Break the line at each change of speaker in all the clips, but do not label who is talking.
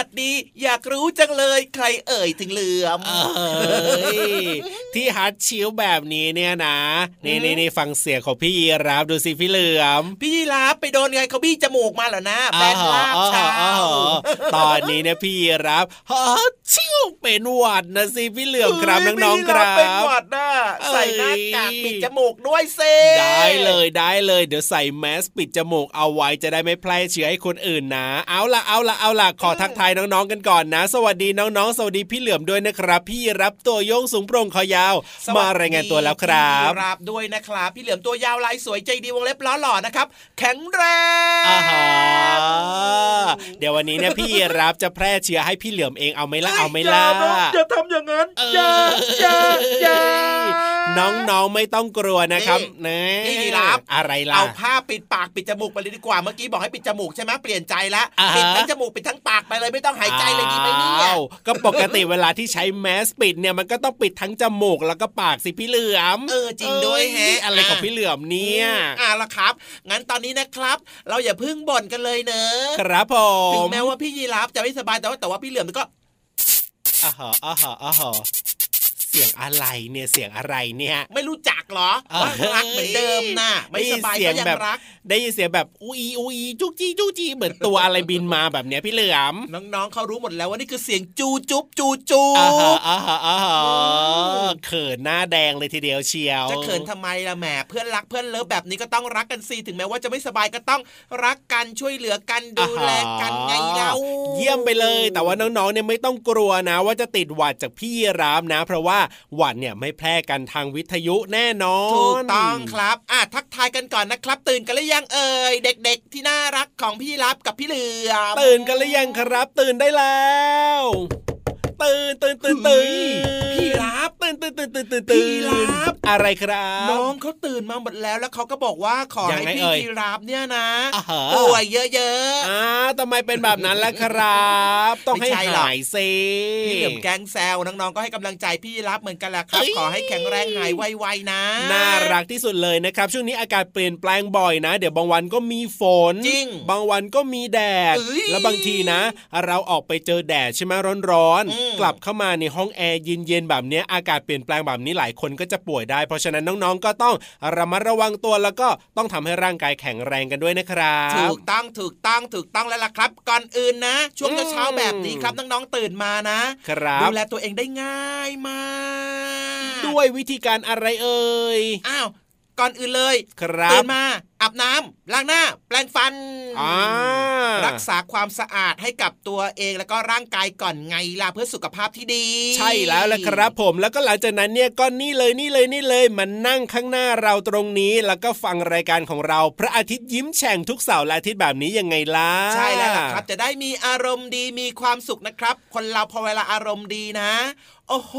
วัสดี อยากรู้จังเลยใครเอ่ยถึงเหลือม
เอ้ยที่ฮัตชิวแบบนี้เนี่ยนะนี่นี่นี่ฟังเสียงของพี่ยีรับดูสิพี่เหลือม
พี่ยีราฟไปโดนไงเขาบี้จมูกมาเหรอนะแบนลาบเช้า
อ๋ออ๋ออ๋อตอนนี้เนี่ยพี่ยีรับฮัตชิวเป็นหวัดนะสิพี่เหลือมครับ
เฮ้ย
น้องๆค
พี่ยี
รั
ฟเป็นห
บ
วัดนะใส่หน้ากาก
เอ้ย
ปิดจมูกด้วยเซ
ได้เลยได้เลยเดี๋ยวใส่แมสปิดจมูกเอาไว้จะได้ไม่แพร่เชื้อให้คนอื่นนะ เอาละเอาละเอาละขอทักทายน้องๆกันก่อนนะ สวัสดีน้องๆ สวัสดีพี่เหลือมด้วยนะครับ พี่รับตัวโยงสูงโปร่งคอยาว
สวัสดี
มารายงานตัวแล้วครับ
พี่ยีราฟด้วยนะครับ พี่เหลือมตัวยาวลายสวยใจดีวงเล็บล้อหล่อนะครับ แข็งแรง
อ่าฮะเดี๋ยววันนี้เนี่ยพี่รับจะแพร่เชื้อให้พี่เหลือมเองเอาไหม่ละเอาไหม่ละ
อย่าทำอย่างนั้น
เออ
อย่าอย่าอย่า
น้องๆไม่ต้องกลัวนะครับนะ
พี่ยีราฟ
อะไรล่ะ
เอาผ้าปิดปากปิดจมูกไปเลยดีกว่าเมื่อกี้บอกให้ปิดจมูกใช่ไหมเปลี่ยนใจแล้ว
อ่าฮะ
ปิดทั้งจมูกปิดทั้งปากไปเลยไม่ต้องหายใจเลยดีไหมเนี่ย
อ้าวก็ปกติเวลาที่ใช้แมสปิดเนี่ยมันก็ต้องปิดทั้งจมูกแล้วก็ปากสิพี่เหลือม
เออจริงด้วยแฮะ
เอ้ยอะไรของพี่เหลือมเนี่ย
อ่าละครับ งั้นตอนนี้นะครับ เราอย่าเพึ่งบ่นกันเลยเนอะ
ครับผ
ถึง
ม
แม้ว่าพี่ยีราฟจะไม่สบายแต่ว่าแต่ว่าพี่เหลือมก็
อ่าฮะอ่าฮะอ่าฮะ เสียงอะไรเนี่ยเสียงอะไรเนี่ย
ไม่รู้จักเหรอ
เอ้ย
ว่ารักเหมือนเดิมนะไม่สบาย
ได้ยินเสีย
ก็
ง
ยัง
แบบ
รัก
ได้ยินเสียงแบบอุยอุยจุกจี้จุกจี้เหมือนตัวอะไรบินมาแบบเนี้ยพี่เหลือม
น้องๆเขารู้หมดแล้วว่านี่คือเสียงจูจุ๊บจูจู
อ่าฮะ
บ
อ่าฮะอ่าฮะ
ม
เขินหน้าแดงเลยทีเดียวเชียว
จะเขินทำไมล่ะแหมเพื่อนรักเพื่อนเลิฟแบบนี้ก็ต้องรักกันสิถึงแม้ว่าจะไม่สบายก็ต้องรักกันช่วยเหลือกันดูแลกันไงเรา
เยี่ยมไปเลย แต่ว่าน้องๆเนี่ยไม่ต้องกลัวนะ ว่าจะติดหวัดจากพี่รามนะ เพราะว่าหวัดเนี่ยไม่แพร่กันทางวิทยุแน่นอน
ถูกต้องครับอะทักทายกันก่อนนะครับ ตื่นกันหรือยังเอ่ยเด็ก ๆ ที่น่ารักของพี่รับกับพี่เหลือม
ตื่นกันหรือยังครับ ตื่นได้แล้ว ตื่นตื่นตื่นตื่น
พี่รับ
ตื่นตื่นตื่นตื่นตื่น
พี่
ตื่น
รับ
อะไรครับ
น้องเขาตื่นมาหมดแล้วแล้วเขาก็บอกว่าขอ
ยัง
ให้
ไง
พี่
เอ่ย
พีรับเนี่ยนะ
อ่าฮะ
ป่วยเยอะ
อ่าทำไมเป็นแบบนั้นล่ะครับ ต้องให้
ไม่ใช่หรอก
หายซิ
ๆพี่เหลือมแกล้งแซวน้องๆก็ให้กำลังใจพี่รับเหมือนกันแหละครับ
เอ้ย
ขอให้แข็งแรงหายไวๆนะ
น่ารักที่สุดเลยนะครับ ช่วงนี้อากาศเปลี่ยนแปลงบ่อยนะ เดี๋ยวบางวันก็มีฝน
จริง
บางวันก็มีแดด
เอ้ย
แล้วบางทีนะ เราออกไปเจอแดดใช่ไหมร้อน
อืม
ๆกลับเข้ามาในห้องแอร์เย็นๆแบบเนี้ยอากาศเปลี่ยนแปลงแบบนี้หลายคนก็จะป่วยได้ เพราะฉะนั้นน้องๆก็ต้องระมัดระวังตัวแล้วก็ต้องทำให้ร่างกายแข็งแรงกันด้วยนะครับ
ถูกต้องถูกต้องถูกต้องแล้วล่ะครับ ก่อนอื่นนะ ช่วง
อืม
เช้าๆแบบนี้ครับน้องๆตื่นมานะครับดูแลตัวเองได้ง่ายมาก
ด้วยวิธีการอะไรเอ่ย
อ้าวก่อนอื่นเลย
ครับ
ตื่นมา อาบน้ำล้างหน้า แปรงฟัน
อ่า
รักษาความสะอาดให้กับตัวเองแล้วก็ร่างกายก่อนไงล่ะเพื่อสุขภาพที่ดี
ใช่แล้วละครับผมแล้วก็หลังจากนั้นเนี่ยก็นี่เลยนี่เลยนี่เลยมันนั่งข้างหน้าเราตรงนี้ แล้วก็ฟังรายการของเราพระอาทิตย์ยิ้มแฉ่งทุกเสาร์และอาทิตย์แบบนี้ยังไงล่ะ
ใช่แล้วล่ะครับ จะได้มีอารมณ์ดีมีความสุขนะครับ คนเราพอเวลาอารมณ์ดีนะโอ้โห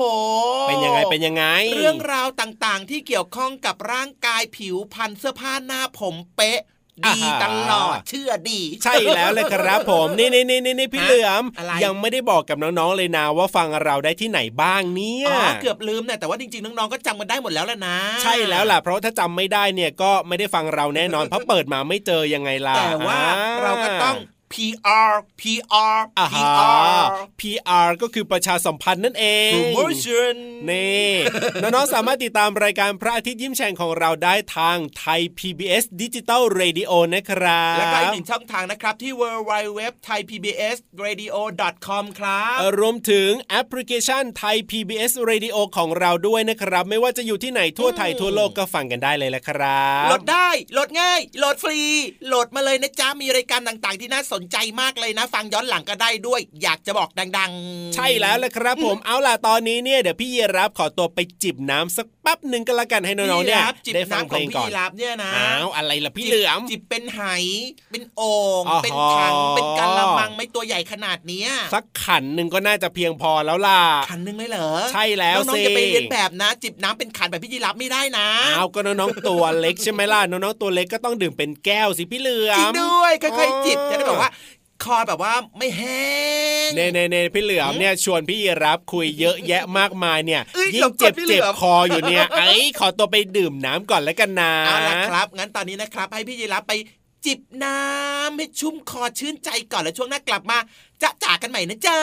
เป็นยังไง เป็นยังไง
เรื่องราวต่างๆ ที่เกี่ยวข้องกับร่างกายผิวพรรณเสื้อผ้าหน้าผมเป๊ะดี
อ่าฮะ
ตลอดเชื่อดี
ใช่แล้วเลยครับผมนี่นี่นี่นี่นี่พี่เหลือม
อะไร
ยังไม่ได้บอกกับน้องๆเลยนะว่าฟังเราได้ที่ไหนบ้างเนี่ย
อ๋อเกือบลืมเนี่ยแต่ว่าจริงๆน้องๆก็จำมันได้หมดแล้วแหละนะ
ใช่แล้วล่ะเพราะถ้าจำไม่ได้เนี่ยก็ไม่ได้ฟังเราแน่นอนเพราะเปิดมาไม่เจอยังไงล่ะ
แต่ว่าเราก็ต้อง PR PR
อ่าฮะ
PR
PR ก็คือประชาสัมพันธ์นั่นเอง
promotion
นี่น้องๆสามารถติดตามรายการพระอาทิตย์ยิ้มแฉ่งของเราได้ทางไทย PBS ดิจิตอล Radio นะครับ
และก็อีกหนึ่งช่องทางนะครับที่ www thai pbs radio com ครับ
รวมถึงแอปพลิเคชันไทย PBS Radio ของเราด้วยนะครับ ไม่ว่าจะอยู่ที่ไหนทั่วไทยทั่วโลกก็ฟังกันได้เลยละครับ
โหลดได้โหลดง่ายโหลดฟรีโหลดมาเลยนะจ๊ะมีรายการต่างๆ ที่น่าสนใจมากเลยนะ ฟังย้อนหลังก็ได้ด้วย อยากจะบอกดัง ๆ
ใช่แล้วละครับ ผมเอาล่ะตอนนี้เนี่ยเดี๋ยวพี่เยรับขอตัวไปจิบน้ำสักแป๊บหนึ่งก็แล้วกันให้น้องๆเนี่ย
พี่รับจิบ
ได้ฟัง
น้ำ
เพ
ขอ
ล
ง
งก่อน
พี่รับเนี่ยนะ
อ้าวอะไรล่ะพี่เหลือม
จิบเป็นไหเป็นโอ่ง
อ๋อ
เป็นถังเป็นกะละมังไม่ตัวใหญ่ขนาดเนี้ย
สักขันหนึ่งก็น่าจะเพียงพอแล้วล่ะ
ขันหนึงเลยเหรอ
ใช่แล้ว
น้อง
สิ
ๆจะไปเรียนแบบนะ จิบน้ำเป็นขันแบบพี่ยีรับไม่ได้นะ
อ้าวก็น้องๆตัวเล็กใช่ไหมล่ะน้องๆตัวเล็กก็ต้องดื่มเป็นแก้วสิพี่เหลือม
จริงด้วยค่อยๆจิบ
อ๋อ
จะได้แบบว่าคอแบบว่าไม่แห้ง
เน่เน่เน่พี่เหลือมเนี่ยชวนพี่รับคุยเยอะแยะมากมายเนี่ย
เอ้ย
ยิ่ง
เดี๋
เจ็
ยว
บ
ก่อนพี่เหลื
เจ็บ
อม
คออยู่เนี่ยไอ้ยขอตัวไปดื่มน้ำก่อนแล้วกันนะ
เอาละครับ งั้นตอนนี้นะครับ ให้พี่ยีรับไปจิบน้ำให้ชุ่มคอชื่นใจก่อนแล้วช่วงหน้ากลับมาจะจากกันใหม่นะจ๊ะ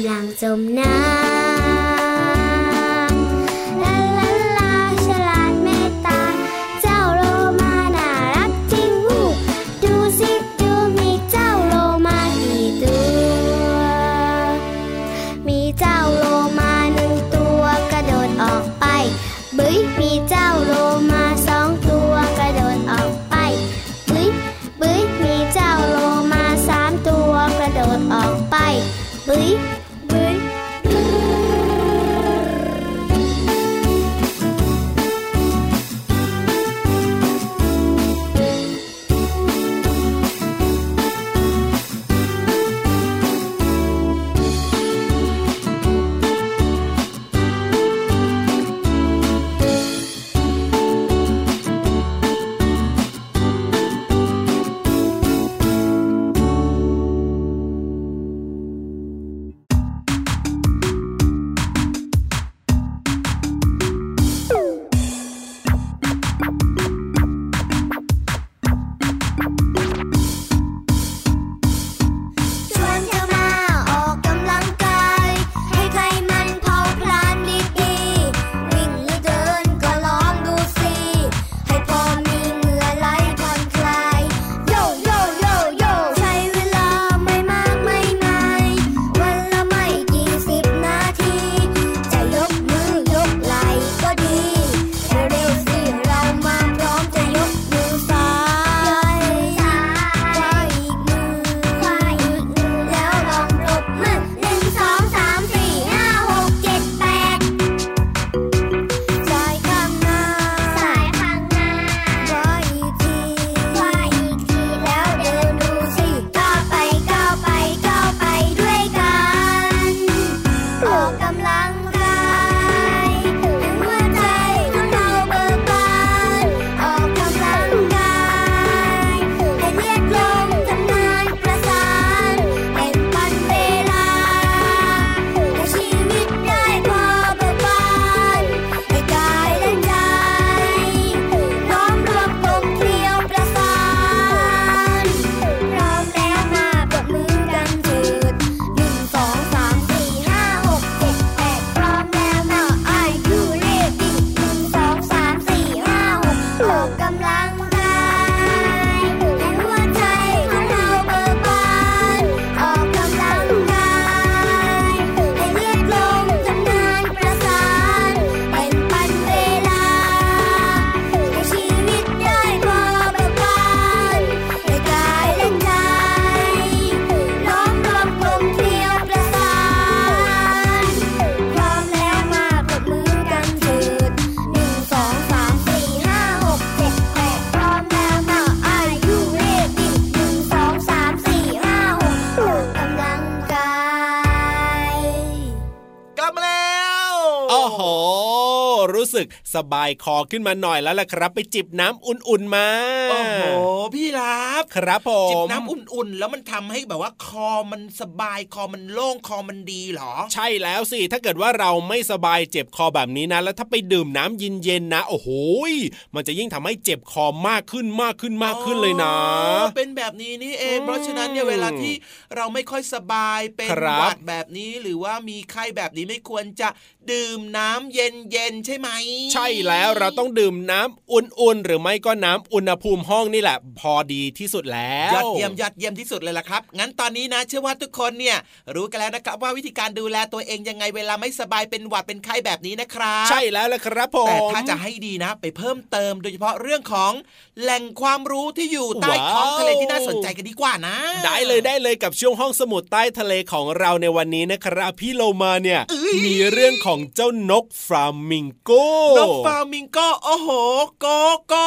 ำ
ลังจมน้ำลาลาลาฉลาดเมตตา เจ้าโลมาน่ารักจริงหูดูสิดูมีเจ้าโลมากี่ตัว มีเจ้าโลมาหนึ่งตัวกระโดดออกไป บึ้ยมีเจ้าโลมา
บายคอขึ้นมาหน่อยแล้วล่ะครับ ไปจิบน้ำอุ่นๆมา
โอ้โหพี่รับ
ครับผม
จิบน้ำอุ่นๆ แล้วมันทำให้แบบว่าคอมันสบายคอมันโล่งคอมันดีเหรอ
ใช่แล้วสิถ้าเกิดว่าเราไม่สบายเจ็บคอแบบนี้นะ แล้วถ้าไปดื่มน้ำเย็นๆนะ โอ้โหยมันจะยิ่งทำให้เจ็บคอมากขึ้นมากขึ้นมากขึ้นเลยนะ
อ๋อเป็นแบบนี้นี่เอง เพราะฉะนั้นเนี่ยเวลาที่เราไม่ค่อยสบายเป็น
ครับ
หวัดแบบนี้หรือว่ามีไข้แบบนี้ไม่ควรจะดื่มน้ำเย็นๆใช่ไหม
ใช่แล้วเราต้องดื่มน้ำอุ่นๆ หรือไม่ก็น้ำอุณหภูมิห้องนี่แหละ พอดีที่สุดแล้ว
ยอดเยี่ยมยอดเยี่ยมที่สุดเลยล่ะครับ งั้นตอนนี้นะเชื่อว่าทุกคนเนี่ยรู้กันแล้วนะครับว่าวิธีการดูแลตัวเองยังไงเวลาไม่สบายเป็นหวัดเป็นไข้แบบนี้นะครับ
ใช่แล้วละครับผม
แต่ถ้าจะให้ดีนะ ไปเพิ่มเติมโดยเฉพาะเรื่องของแหล่งความรู้ที่อยู่ใต้ท้องทะเลที่น่าสนใจกันดีกว่านะ
ได้เลยได้เลยกับช่วงห้องสมุดใต้ทะเลของเราในวันนี้นะครับพี่โลมาเนี่ย
เอ้ย
มีเรื่องของเจ้านกฟลามิงโก
นกฟลามิงโกโอ้โหโกโก้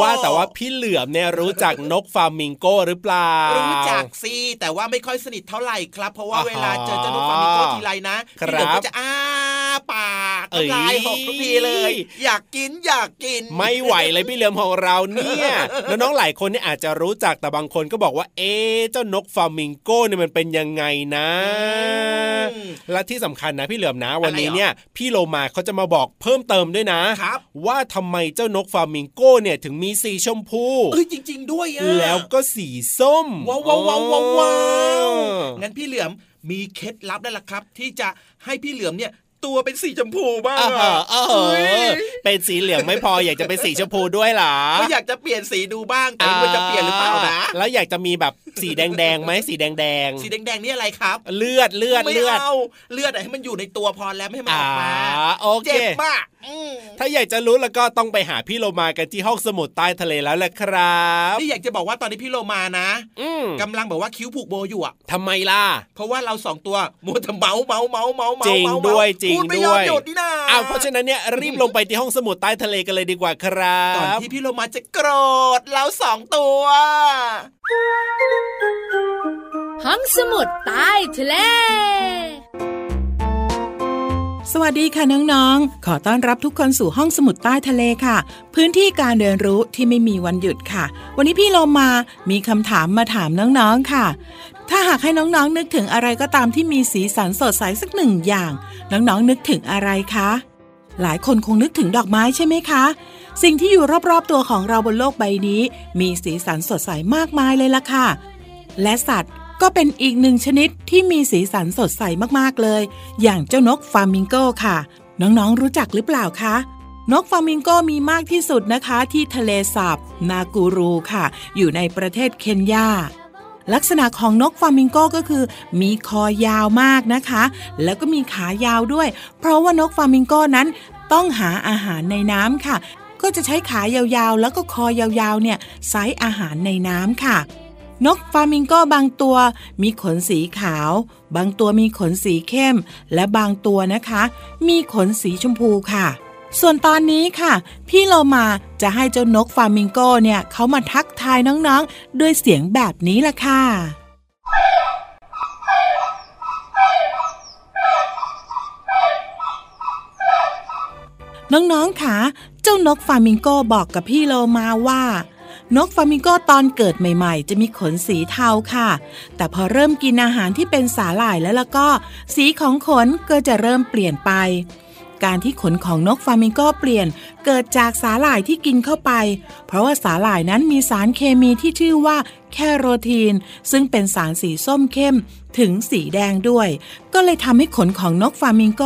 ว่าแต่ว่าพี่เหลือมเนี่ยรู้จักนกฟลามิงโกหรือเปล่า
รู้จักสิแต่ว่าไม่ค่อยสนิทเท่าไหร่ครับ เพราะว่า
อ่าฮะ
เวลาเจอเจ้านกฟลามิงโกทีไรนะครับพี่เหลือมก็จะอ้าปาก
เอ้ย
น้ำลายหกทุกทีเลย อยากกินอยากกิน
ไม่ไหวเลยพี่เหลือมของเราเนี่ยแล้วน้องๆหลายคนเนี่ยอาจจะรู้จักแต่บางคนก็บอกว่า เอ๊ะเจ้านกฟลามิงโกเนี่ยมันเป็นยังไงนะ
อืม
และที่สำคัญนะพี่เหลือมนะวันนี้
อะไรเหรอ
เนี่ยพี่โลมาเขาจะมาบอกเพิ่มเติมด้วยนะ
ครับ
ว่าทำไมเจ้านกฟลามิงโกเนี่ยถึงมีสีชมพู
เอ้ยจริง ๆ ด้วยอะ
แล้วก็สีส้ม
ว้าวว้าวว้าวว้าวว้าว
อ๋อ
งั้นพี่เหลือมมีเคล็ดลับได้ละครับ ที่จะให้พี่เหลือมเนี่ย ตัวเป็นสีชมพูบ้าง
เออ
อะ
เออเออเป็นสีเหลืองไม่พออยากจะเป็นสีชมพูด้วยเหรอ
ก็อยากจะเปลี่ยนสีดูบ้างแต่ไม่รู้จะเปลี่ยนหรือเปล่านะ
แล้วอยากจะมีแบบสีแดงๆไหมสีแดง
สีแดงๆนี่อะไรครับ
ๆเลือดเลือด
ไม่
เลือด
เอาเลือดอะให้มันอยู่ในตัวพอแล้วไม่ให้มันออกมา
อ่าโอเค
เจ็บมากอืม
ถ้าอยากจะรู้แล้วก็ต้องไปหาพี่โลมากันที่ห้องสมุดใต้ทะเลแล้วแหละครับ
นี่อยากจะบอกว่าตอนนี้พี่โลมานะ
อืม
กำลังแบบว่าคิ้วผูกโบอยู่อะ
ทำไมล่ะ
เพราะว่าเราสองตัวมัวแต่เมาเมาเมาเมาเมา
จริง
เมา
ด้วย
เมา
จริง
พูดไม่
ด้วย
อมหยุดนี่นะ
อ้าวเพราะฉะนั้นเนี่ยรีบลงไปที่ห้องสมุดใต้ทะเลกันเลยดีกว่าครั
ก่อน
บ
ที่พี่โลมาจะโกรธเราสองตัว
ห้องสมุดใต้ทะเล
สวัสดีค่ะน้องๆ ขอต้อนรับทุกคนสู่ห้องสมุดใต้ทะเลค่ะ พื้นที่การเรียนรู้ที่ไม่มีวันหยุดค่ะ วันนี้พี่โลมามีคำถามมาถามน้องๆค่ะ ถ้าหากให้น้องๆนึกถึงอะไรก็ตามที่มีสีสันสดใสสักหนึ่งอย่าง น้องๆนึกถึงอะไรคะ หลายคนคงนึกถึงดอกไม้ใช่ไหมคะ สิ่งที่อยู่รอบๆตัวของเราบนโลกใบนี้ มีสีสันสดใสมากมายเลยล่ะค่ะ และสัตว์ ก็เป็นอีกหนึ่งชนิดที่มีสีสันสดใสมากๆเลย อย่างเจ้านกฟามิงโกค่ะ น้องๆรู้จักหรือเปล่าคะนกฟามิงโกมีมากที่สุดนะคะที่ทะเลสาบนากูรูค่ะ อยู่ในประเทศเคนยา ลักษณะของนกฟามิงโกก็คือ มีคอยาวมากนะคะ แล้วก็มีขายาวด้วย เพราะว่านกฟามิงโกนั้นต้องหาอาหารในน้ำค่ะ ก็จะใช้ขายาวๆ แล้วก็คอยาวๆเนี่ยไซ้อาหารในน้ำค่ะ นกฟามิงโกบางตัวมีขนสีขาว บางตัวมีขนสีเข้ม และบางตัวนะคะ มีขนสีชมพูค่ะ ส่วนตอนนี้ค่ะ พี่โลมาจะให้เจ้านกฟามิงโกเนี่ยเขามาทักทายน้องๆ ด้วยเสียงแบบนี้ละค่ะน้องๆค่ะ เจ้านกฟามิงโกบอกกับพี่โลมาว่า นกฟามิงโกตอนเกิดใหม่ๆ จะมีขนสีเทาค่ะ แต่พอเริ่มกินอาหารที่เป็นสาหร่ายแล้วแล้วก็ สีของขนก็จะเริ่มเปลี่ยนไป การที่ขนของนกฟามิงโกเปลี่ยนเกิดจากสาหร่ายที่กินเข้าไป เพราะว่าสาหร่ายนั้นมีสารเคมีที่ชื่อว่าแคโรทีน ซึ่งเป็นสารสีส้มเข้มถึงสีแดงด้วย ก็เลยทำให้ขนของนกฟามิงโก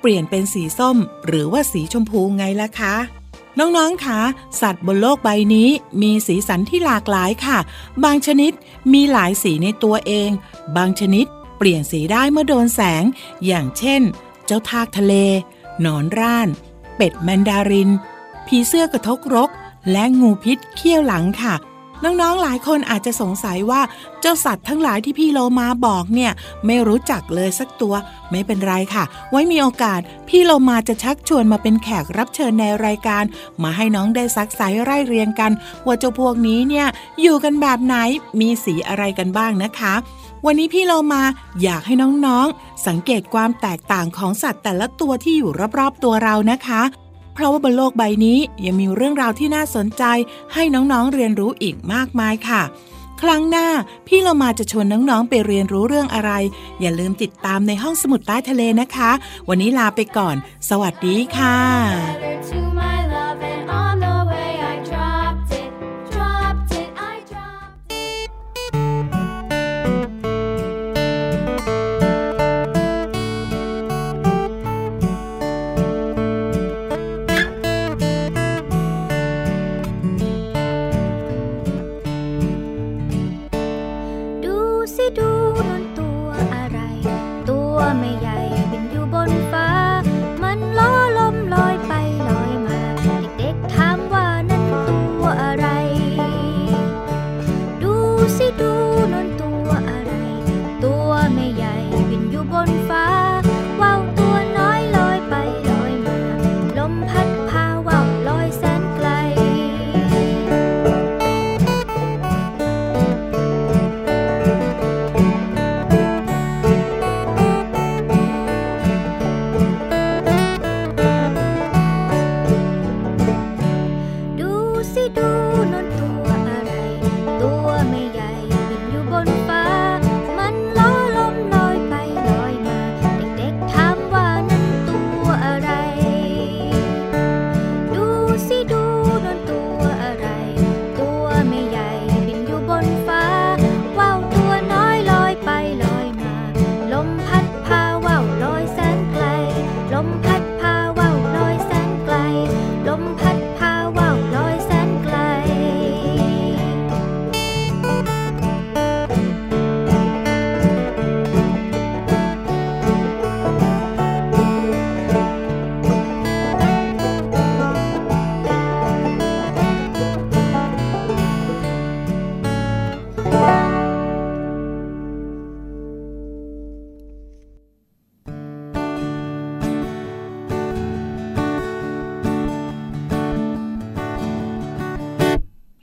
เปลี่ยนเป็นสีส้ม หรือว่าสีชมพูไงล่ะคะ น้องๆคะสัตว์บนโลกใบนี้มีสีสันที่หลากหลายค่ะ บางชนิดมีหลายสีในตัวเอง บางชนิดเปลี่ยนสีได้เมื่อโดนแสง อย่างเช่น เจ้าทากทะเล หนอนร่าน เป็ดแมนดาริน ผีเสื้อกระทกรก และงูพิษเขี้ยวหลังค่ะ น้องๆหลายคนอาจจะสงสัยว่าเจ้าสัตว์ทั้งหลายที่พี่โลมาบอกเนี่ย ไม่รู้จักเลยสักตัว ไม่เป็นไรค่ะ ไว้มีโอกาส พี่โลมาจะชักชวนมาเป็นแขกรับเชิญในรายการ มาให้น้องได้ซักไซไร่เรียงกัน ว่าเจ้าพวกนี้เนี่ย อยู่กันแบบไหนมีสีอะไรกันบ้างนะคะวันนี้พี่เรามาอยากให้น้องๆ สังเกตความแตกต่างของสัตว์แต่ละตัวที่อยู่รอบๆตัวเรานะคะ เพราะว่าบนโลกใบนี้ยังมีเรื่องราวที่น่าสนใจให้น้องๆเรียนรู้อีกมากมายค่ะ ครั้งหน้าพี่เรามาจะชวนน้องๆไปเรียนรู้เรื่องอะไร อย่าลืมติดตามในห้องสมุดใต้ทะเลนะคะ วันนี้ลาไปก่อน สวัสดีค่ะ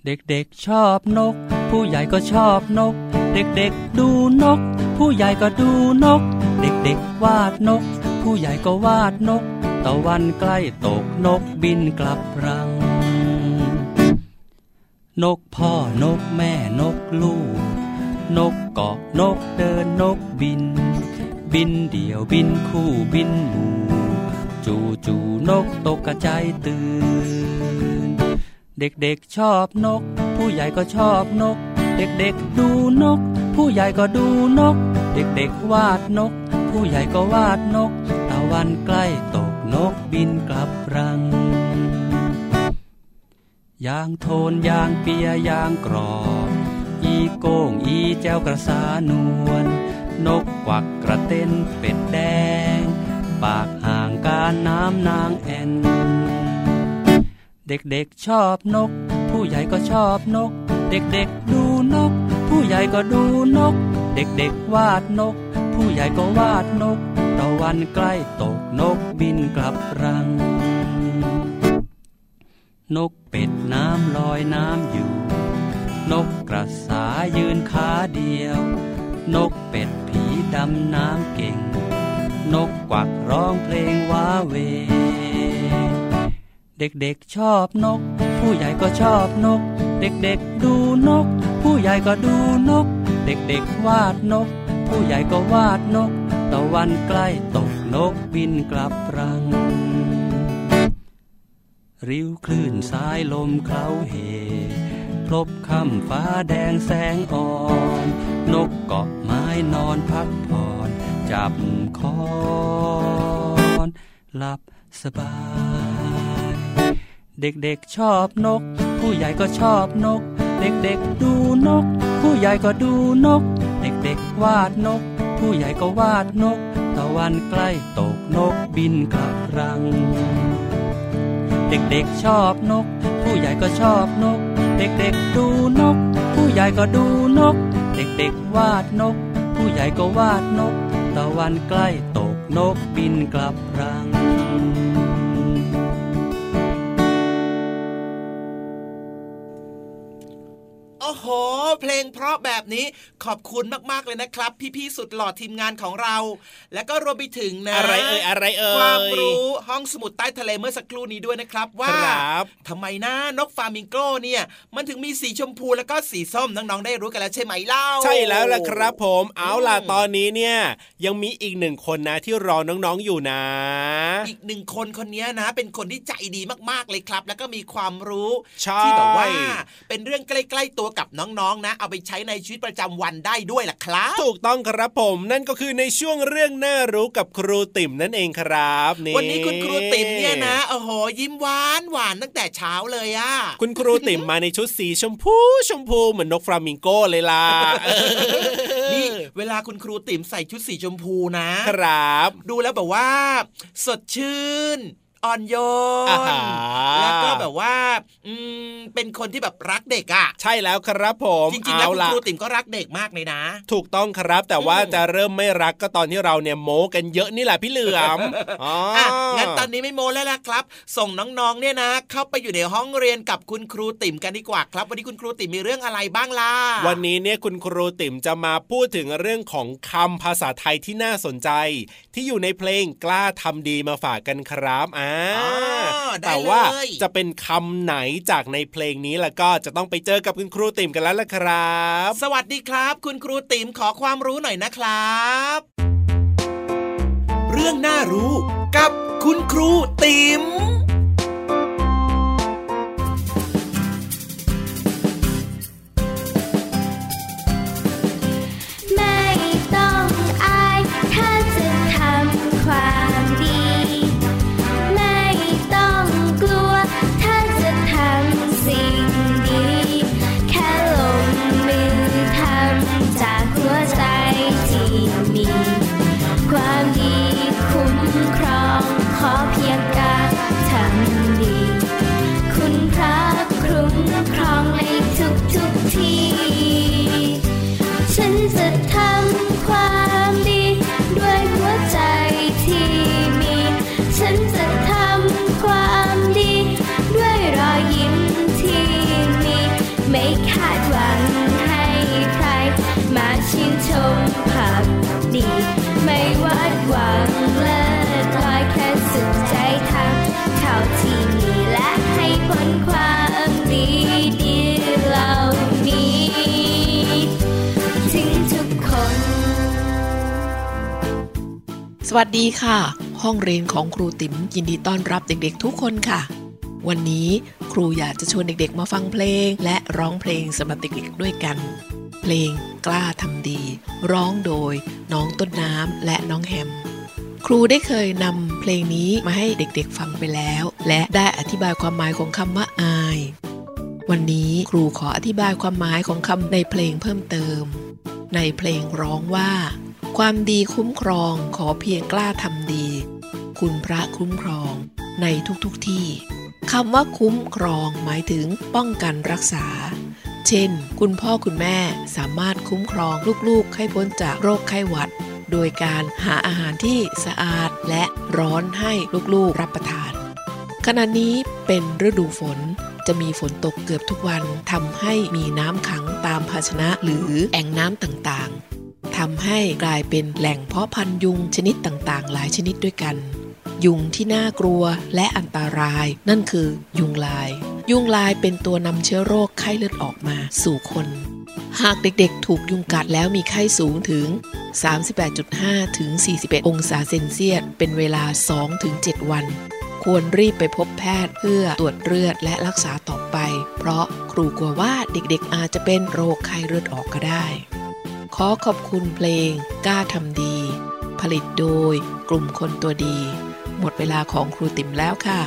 เด็กๆชอบนก ผู้ใหญ่ก็ชอบนก เด็กๆดูนก ผู้ใหญ่ก็ดูนก เด็กๆวาดนก ผู้ใหญ่ก็วาดนก ตะวันใกล้ตกนกบินกลับรัง เด็กๆชอบนก ผู้ใหญ่ก็ชอบนก เด็กๆดูนก ผู้ใหญ่ก็ดูนก เด็กๆวาดนก ผู้ใหญ่ก็วาดนกตะวันใกล้ตกนกบินกลับรังยางโทนยางเปียยางกรอบอีโก้งอีแจวกระสานวลนกกวักกระเต้นเป็ดแดง ปากห่างการน้ำนางแอน เด็กๆชอบนก ผู้ใหญ่ก็ชอบนก เด็กๆดูนก ผู้ใหญ่ก็ดูนก เด็กๆวาดนก ผู้ใหญ่ก็วาดนกตะวันใกล้ตกนกบินกลับรัง นกเป็ดน้ำลอยน้ำอยู่ นกกระสายืนขาเดียว นกเป็ดผีดำน้ำเก่ง นกกวักร้องเพลงว้าเว เด็กๆชอบนก ผู้ใหญ่ก็ชอบนก เด็กๆดูนก ผู้ใหญ่ก็ดูนก เด็กๆวาดนก ผู้ใหญ่ก็วาดนกตะวันใกล้ตกนกบินกลับรัง ริ้วคลื่นสายลมเคล้าเหพลบคำฟ้าแดงแสงอ่อน นกเกาะไม้นอนพักผ่อน จับคอนหลับสบาย เด็กๆชอบนก ผู้ใหญ่ก็ชอบนก เด็กๆดูนก ผู้ใหญ่ก็ดูนก เด็กๆวาดนก ผู้ใหญ่ก็วาดนกตะวันใกล้ตกนกบินกลับรัง เด็กๆชอบนก ผู้ใหญ่ก็ชอบนก เด็กๆดูนก ผู้ใหญ่ก็ดูนก เด็กๆวาดนก ผู้ใหญ่ก็วาดนก ตะวันใกล้ตกนกบินกลับรัง
หเพลงเพราะแบบนี้ขอบคุณมากๆเลยนะครับ พี่ๆสุดหล่อทีมงานของเรา แล้วก็รวมไปถึงนะ
อะไรเอ่ยอะไรเอ่ย
ความรู้ห้องสมุดใต้ทะเลเมื่อสักครู่นี้ด้วยนะครับ ว่า
ครับ
ทำไมนะนกฟามิงโกเนี่ยมันถึงมีสีชมพูแล้วก็สีส้มน้องๆได้รู้กันแล้วใช่ไหมเล่า
ใช่แล้วล่ะครับผมเอาล่ะตอนนี้เนี่ยยังมีอีกหนึ่งคนนะที่รอน้องๆอยู่นะ
อีกหนึ่งคนคนนี้นะ เป็นคนที่ใจดีมากๆเลยครับ แล้วก็มีความรู้
ใช่
ที่แบบว่าเป็นเรื่องใกล้ ๆตัวกับน้องๆนะ เอาไปใช้ในชีวิตประจำวันได้ด้วยล่ะครับ
ถูกต้องครับผมนั่นก็คือในช่วงเรื่องน่ารู้กับครูติ๋มนั่นเองครับนี่
วันนี้คุณครูติ๋มเนี่ยนะโอ้โหยิ้มหวานหวานตั้งแต่เช้าเลยอะ
คุณครูติ๋มมาในชุดสีชมพูชมพูเหมือนนกฟลามิงโกเลยล่ะ
นี่เวลาคุณครูติ๋มใส่ชุดสีชมพูนะ
ครับ
ดูแล้วแบบว่า สดชื่น อ่อนโย
อ่านฮะ
แล้วก็แบบว่าอืมเป็นคนที่แบบรักเด็กอะ
ใช่แล้วครับผม
จริงๆแล้ว
เอา
คุณ
ล่ะ
ครูติ๋มก็รักเด็กมากเลยนะ
ถูกต้องครับแต่ว่า
อืม
จะเริ่มไม่รักก็ตอนที่เราเนี่ยโม้กันเยอะนี่แหละพี่เหลือมอ๋ออ
อะงั้นตอนนี้ไม่โมแล้วล่ะครับ ส่งน้องๆเนี่ยนะ เข้าไปอยู่ในห้องเรียนกับคุณครูติ๋มกันดีกว่าครับ วันนี้คุณครูติ๋มมีเรื่องอะไรบ้างล่ะ
วันนี้เนี่ยคุณครูติ๋มจะมาพูดถึงเรื่องของคำภาษาไทยที่น่าสนใจ ที่อยู่ในเพลงกล้าทำดีมาฝากกันครับอ่า
อ๋อได้
แต่ว่า
เลย
จะเป็นคำไหนจากในเพลงนี้แล้วก็จะต้องไปเจอกับคุณครูติ๋มกันแล้วล่ะครับ
สวัสดีครับ คุณครูติ๋มขอความรู้หน่อยนะครับ เรื่องน่ารู้กับคุณครูติ๋ม
ไม่ สวั
สดีค่ะ
ห้องเรียนของครูติ๋มยินดีต้อนรับเด็กๆทุกคนค่ะ วันนี้ครูอยากจะชวนเด็กๆมาฟังเพลง และร้องเพลงสำหรับเด็กๆด้วยกัน เพลงกล้าทำดี ร้องโดยน้องต้นน้ำและน้องแฮม ครูได้เคยนำเพลงนี้มาให้เด็กๆฟังไปแล้ว และได้อธิบายความหมายของคำว่าอาย วันนี้ครูขออธิบายความหมายของคำในเพลงเพิ่มเติม ในเพลงร้องว่า ความดีคุ้มครองขอเพียงกล้าทำดี คุณพระคุ้มครองในทุกๆทที่คำว่าคุ้มครองหมายถึงป้องกันรักษา เช่น คุณพ่อคุณแม่สามารถคุ้มครองลูกๆ ให้พ้นจากโรคไข้หวัด โดยการหาอาหารที่สะอาดและร้อนให้ลูกๆรับประทาน ขณะนี้เป็นฤดูฝนจะมีฝนตกเกือบทุกวันทำให้มีน้ำขังตามภาชนะหรือแอ่งน้ำต่างๆ ทำให้กลายเป็นแหล่งเพาะพันธุ์ยุงชนิดต่างๆ หลายชนิดด้วยกัน ยุงที่น่ากลัวและอันตราย นั่นคือยุงลาย ยุงลายเป็นตัวนำเชื้อโรคไข้เลือดออกมาสู่คน หากเด็กๆ ถูกยุงกัดแล้วมีไข้สูงถึง 38.5 ถึง 41 องศาเซนเซียส เป็นเวลา 2-7 วันควรรีบไปพบแพทย์เพื่อตรวจเลือดและรักษาต่อไป เพราะครูกลัวว่าเด็กๆอาจจะเป็นโรคไข้เลือดออกก็ได้ อขอบคุณเพลงกล้าทำดี ผลิตโดยกลุ่มคนตัวดี หมดเวลาของครูติ๋มแล้วค่ะ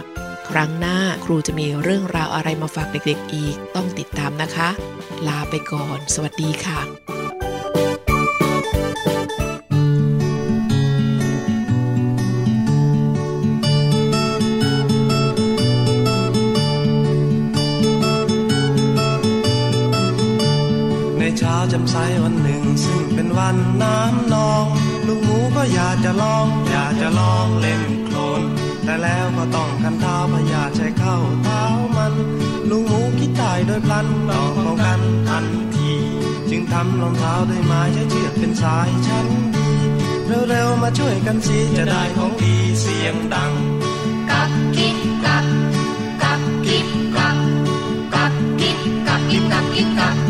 ครั้งหน้าครูจะมีเรื่องราวอะไรมาฝากเด็กๆอีก ต้องติดตามนะคะ ลาไปก่อน สวัสดีค่ะ
ในเช้าจำใสวันหนึ่ง เป็นวันน้ำนอง ลูกหมูก็อยากจะลอง อยากจะลองเล่นโคลน แต่แล้วก็ต้องกันเท้าพยาใช้เข้าเท้ามัน ลูกหมูคิดตายโดยพลันต้องป้องกันทันที จึงทำรองเท้าด้วยไม้ใช้เชือกเป็นสายชั้นดี เร็วๆมาช่วยกันสิจะได้ของดีเสียงดัง
กับกิบกับกับกิบกับกับกิบกับกิบกับกิบกับกิ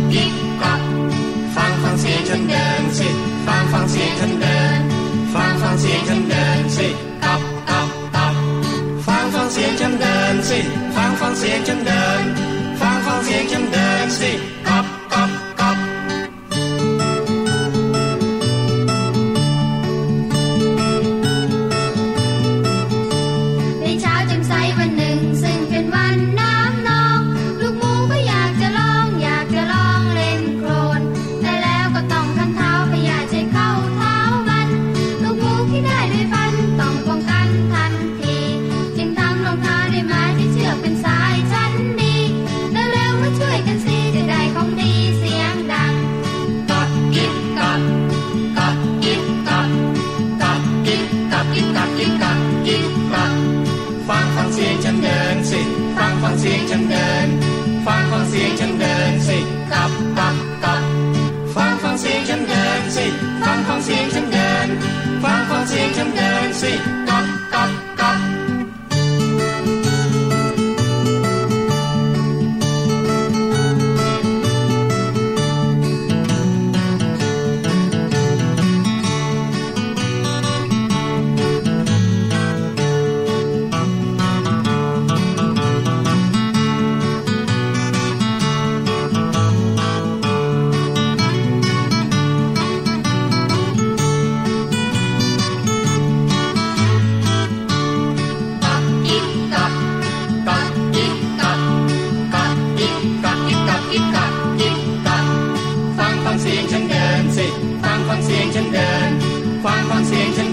官方写真。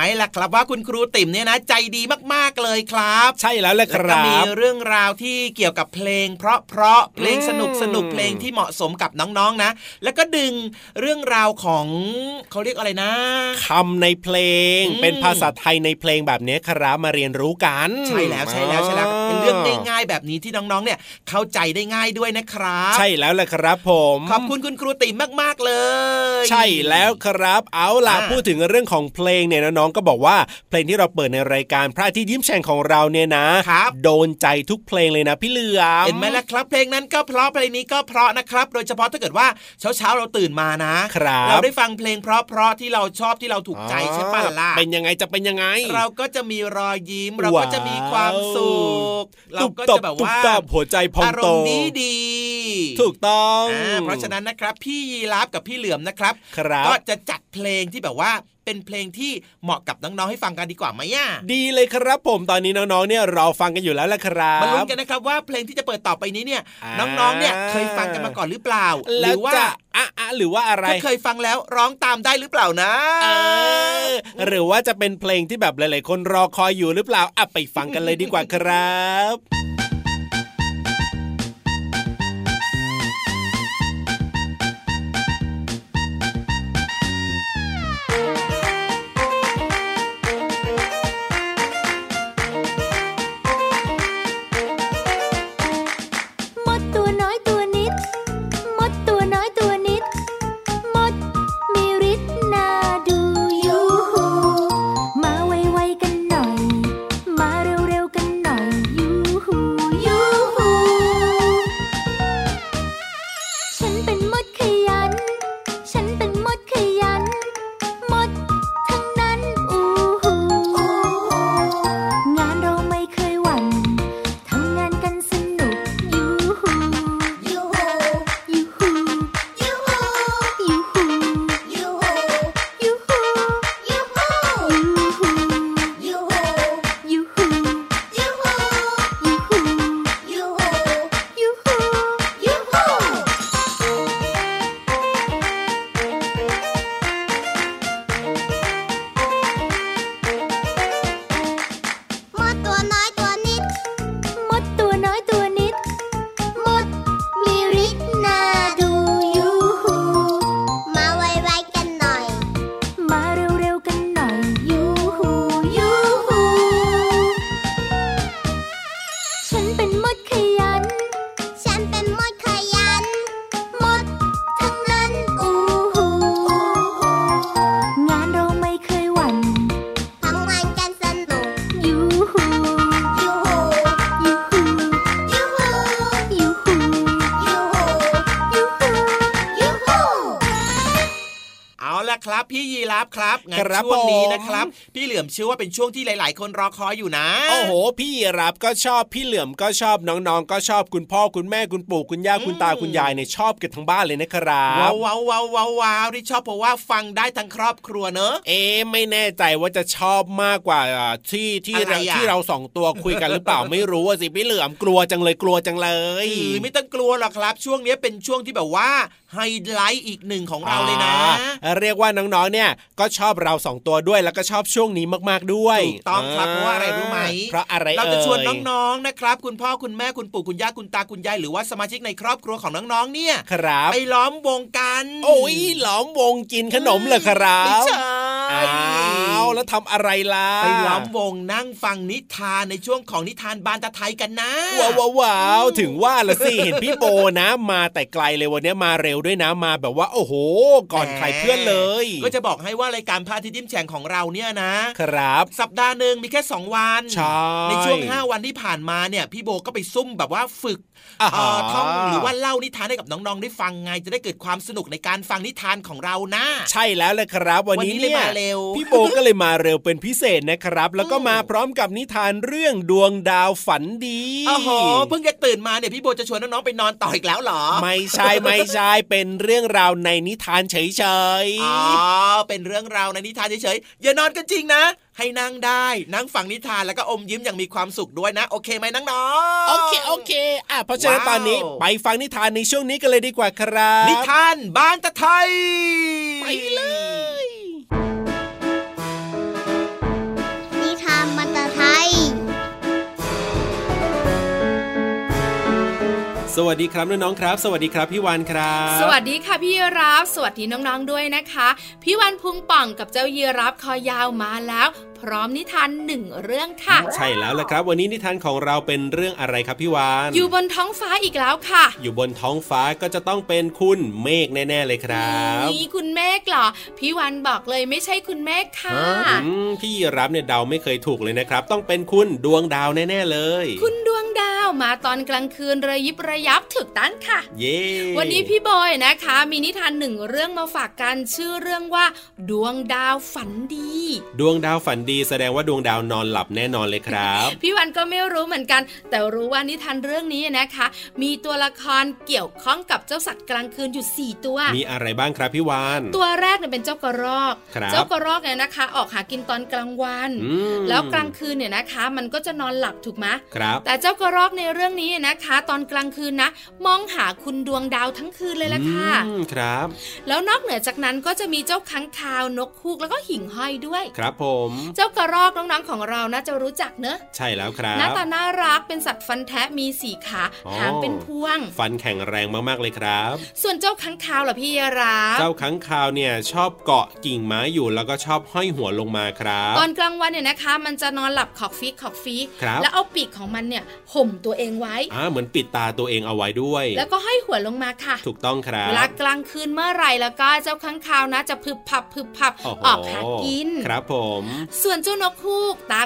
ไห
มล่ะครับว่าคุณครูติ๋มเนี่ยนะ ใจดีมากๆเลยครับ
ใช่แล้วแหละครั
บมีเรื่องราวที่เกี่ยวกับเพลง เพราะเพราะเพลงสนุกสนุกเพลงที่เหมาะสมกับน้องๆนะ แล้วก็ดึงเรื่องราวของเขาเรียกอะไรนะ
คำในเพลงเป็นภาษาไทยในเพลงแบบนี้ครับมาเรียนรู้กัน
ใช่แล้วใช่แล้วใช่แล้ว เป็นเรื่องง่ายๆแบบนี้ที่น้องๆเนี่ยเข้าใจได้ง่ายด้วยนะครับ
ใช่แล้วแหละครับผม
ขอบคุณคุณครูติมากๆเลย
ใช่แล้วครับ เอาล่ะพูดถึงเรื่องของเพลงเนี่ยน้องๆก็บอกว่าเพลงที่เราเปิดในรายการพระที่ยิ้มแฉ่งของเราเนี่ยนะครับโดนใจทุกเพลงเลยนะพี่เหลือม
เห็นไหมล่ะครับ เพลงนั้นก็เพราะเพลงนี้ก็เพราะนะครับ โดยเฉพาะถ้าเกิดว่าเช้าๆเราตื่นมานะ
ครับ
เราได้ฟังเพลงเพราะๆที่เราชอบที่เราถูกใจใช่ป่ะล่ะ
เป็นยังไงจะเป็นยังไง
เราก็จะมีรอยยิ้ม เราก็จะมีความสุขกเราก็จะแบบว่า
หัวใจพองโต
อารมณ์นี้ดี
ถูกต้อง
เพราะฉะนั้นนะครับ พี่ยีรับกับพี่เหลือมนะครับ ก็จะจัดเพลงที่แบบว่า เป็นเพลงที่เหมาะกับน้องๆให้ฟังกันดีกว่าไหมอะ
ดีเลยครับผมตอนนี้น้องๆเนี่ยรอฟังกันอยู่แล้วละครับ
มาลุ้นกันนะครับว่าเพลงที่จะเปิดต่อไปนี้เนี่ยน้องๆเนี่ยเคยฟังกันมาก่อนหรือเปล่า หรือว่า
อะอะหรือว่าอะไร
เคยฟังแล้วร้องตามได้หรือเปล่านะ
หรือว่าจะเป็นเพลงที่แบบหลาย ๆ คนรอคอยอยู่หรือเปล่าอะไปฟังกันเลยดีกว่าครับ
พี่ยีรับครับงั้น
ครับ
ช่วงนี้
ผม
นะครับ พี่เหลือมเชื่อว่าเป็นช่วงที่หลาย ๆ คนรอคอยอยู่นะ
โอ้โห พี่รับก็ชอบพี่เหลือมก็ชอบน้องๆ ก็ชอบคุณพ่อคุณแม่คุณปู่คุณย่าคุณตาคุณยายเนี่ยชอบกันทั้งบ้านเลยนะครับ
ว้าวว้าวว้าวว้าวว้าวที่ชอบเพราะว่าฟังได้ทั้งครอบครัวเนอะ
เอ๊ะไม่แน่ใจว่าจะชอบมากกว่าที่ที่
อะไร
เรา
อะ
ที่เราสองตัวคุยกันหรือเปล่าไม่รู้อะสิพี่เหลือมกลัวจังเลยกลัวจังเลย
เอ้ยไม่ต้องกลัวหรอกครับ ช่วงนี้เป็นช่วงที่แบบว่าไฮไลท์อีกหนึ่งของเราเลยนะ
อ่าเรียกว่าน้องๆเนี่ย ก็ชอบเราสองตัวด้วยแล้วก็ชอบช่วงนี้มากๆด้วย
ถูกต้องครับเพราะว่าอะไรรู้ไหม
เพราะอะไร
เราจะชวน
เอ่ย
น้องๆนะครับ คุณพ่อคุณแม่คุณปู่คุณย่าคุณตาคุณยายหรือว่าสมาชิกในครอบครัวของน้องๆเนี่ย
ครับ
ไปล้อมวงกัน
โอ้ยหลอมวงกินขนมเลยครับ
ไม่ใช่
อ้าวแล้วทำอะไรล่ะ
ไปล้อมวงนั่งฟังนิทานในช่วงของนิทานบานตะไทยกันนะ
ว้าวว้าวว้าวถึงว่าละสิเห็นพี่โบนะ มาแต่ไกลเลยวันนี้มาเร็วด้วยนะมาแบบว่า โอ้โห ก่อนใครเพื่อนเลย
ก็จะบอกให้ว่ารายการพระอาทิตย์ยิ้มแฉ่งของเราเนี่ยนะ
ครับ
สัปดาห์หนึ่งมีแค่ 2 วัน
ใช่
ในช่วง 5 วันที่ผ่านมาเนี่ยพี่โบก็ไปซุ่มแบบว่าฝึก
อ่าฮะ
เอ่อท่องหรือว่าเล่านิทานให้กับน้องๆได้ฟังไงจะได้เกิดความสนุกในการฟังนิทานของเรานะ
ใช่แล้วเลยครับ วันนี้
วันนี้เลย
เนี่ย
มาเร็ว
พี่โบก็เลยมาเร็วเป็นพิเศษนะครับ แล้วก็มาพร้อมกับนิทานเรื่องดวงดาวฝันดี
โอ้โหเพิ่งจะตื่นมาเนี่ยพี่โบจะชวนน้องๆไปนอนต่ออีกแล้วเหรอ
ไม่ใช่ไม่ใช่เป็นเรื่องราวในนิทานเฉยๆ
อ๋อ เป็นเรื่องราวในนิทานเฉยๆอย่านอนกันจริงนะ ให้นั่งได้นั่งฟังนิทานแล้วก็อมยิ้มอย่างมีความสุขด้วยนะ โอเคไหมน้องๆ
โอเคโอเคอะเพราะฉะนั้น
ว้าว
ตอนนี้ไปฟังนิทานในช่วงนี้กันเลยดีกว่าครับ
นิทานบ้านตะไทย
ไปเลย วัสดีครับน้องๆครับ สวัสดีครับพี่วานครับ
สวัสดีค่ะพี่ยีรับ สวัสดีน้องๆด้วยนะคะ พี่วันพุงป่องกับเจ้ายีรับคอยาวมาแล้ว พร้อมนิทานหนึ่งเรื่องค่ะ
ใช่แล้วละครับ วันนี้นิทานของเราเป็นเรื่องอะไรครับพี่วาน
อยู่บนท้องฟ้าอีกแล้วค่ะ
อยู่บนท้องฟ้าก็จะต้องเป็นคุณเมฆแน่ ๆ เลยครับ
นี่คุณเมฆเหรอพี่วันบอกเลยไม่ใช่คุณเมฆค่ะ
อืมพี่รับเนี่ยเดาไม่เคยถูกเลยนะครับ ต้องเป็นคุณดวงดาวแน่ ๆ เลย
คุณดวงดาวมาตอนกลางคืนระยิบระยับถึกต้านค่ะ
เย้
วันนี้พี่บอยนะคะ มีนิทานหนึ่งเรื่องมาฝากกันชื่อเรื่องว่า ดวงดาวฝันดี
ดวงดาวฝันดีแสดงว่าดวงดาวนอนหลับแน่นอนเลยครับ
พี่วันก็ไม่รู้เหมือนกัน แต่รู้ว่านิทานเรื่องนี้นะคะ มีตัวละครเกี่ยวข้องกับเจ้าสัตว์กลางคืนอยู่ 4 ตัว
มีอะไรบ้างครับพี่วาน
ตัวแรกเนี่ยเป็นเจ้ากระรอก
ครับ
เจ้ากระรอกเนี่ยนะคะ ออกหากินตอนกลางวัน
อืม
แล้วกลางคืนเนี่ยนะคะ มันก็จะนอนหลับถูกไหม
ครับ
แต่เจ้ากระรอกในเรื่องนี้นะคะ ตอนกลางคืนนะ มองหาคุณดวงดาวทั้งคืนเลยละค่ะ
อืมครับ
แล้วนอกเหนือจากนั้นก็จะมีเจ้าค้างคาวนกฮูกแล้วก็หิ่งห้อยด้วย
ครับผม
เจ้ากระรอกน้องๆของเราน่าจะรู้จักเนอะ
ใช่แล้วครับ
หน้าตาน่ารักเป็นสัตว์ฟันแทะมีสีขา
อ๋อ
หางเป็นพวง
ฟันแข็งแรงมากๆเลยครับ
ส่วนเจ้าค้างคาวล่ะพี่ราฟ
เจ้าค้างคาวเนี่ยชอบเกาะกิ่งไม้อยู่แล้วก็ชอบห้อยหัวลงมาครับ
ตอนกลางวันเนี่ยนะคะ มันจะนอนหลับขอกฟีกขอกฟีก
ครับ
แล้วเอาปีกของมันเนี่ยห่มตัวเองไว้
อ่าเหมือนปิดตาตัวเองเอาไว้ด้วย
แล้วก็ห้อยหัวลงมาค่ะ
ถูกต้องครับ
เวลากลางคืนเมื่อไหร่แล้วก็เจ้าค้างคาวนะจะพึบพับพึบพับ
โอ้โห
ออกหากิน
ครับผม
ส่วนเจ้านกฮูกตา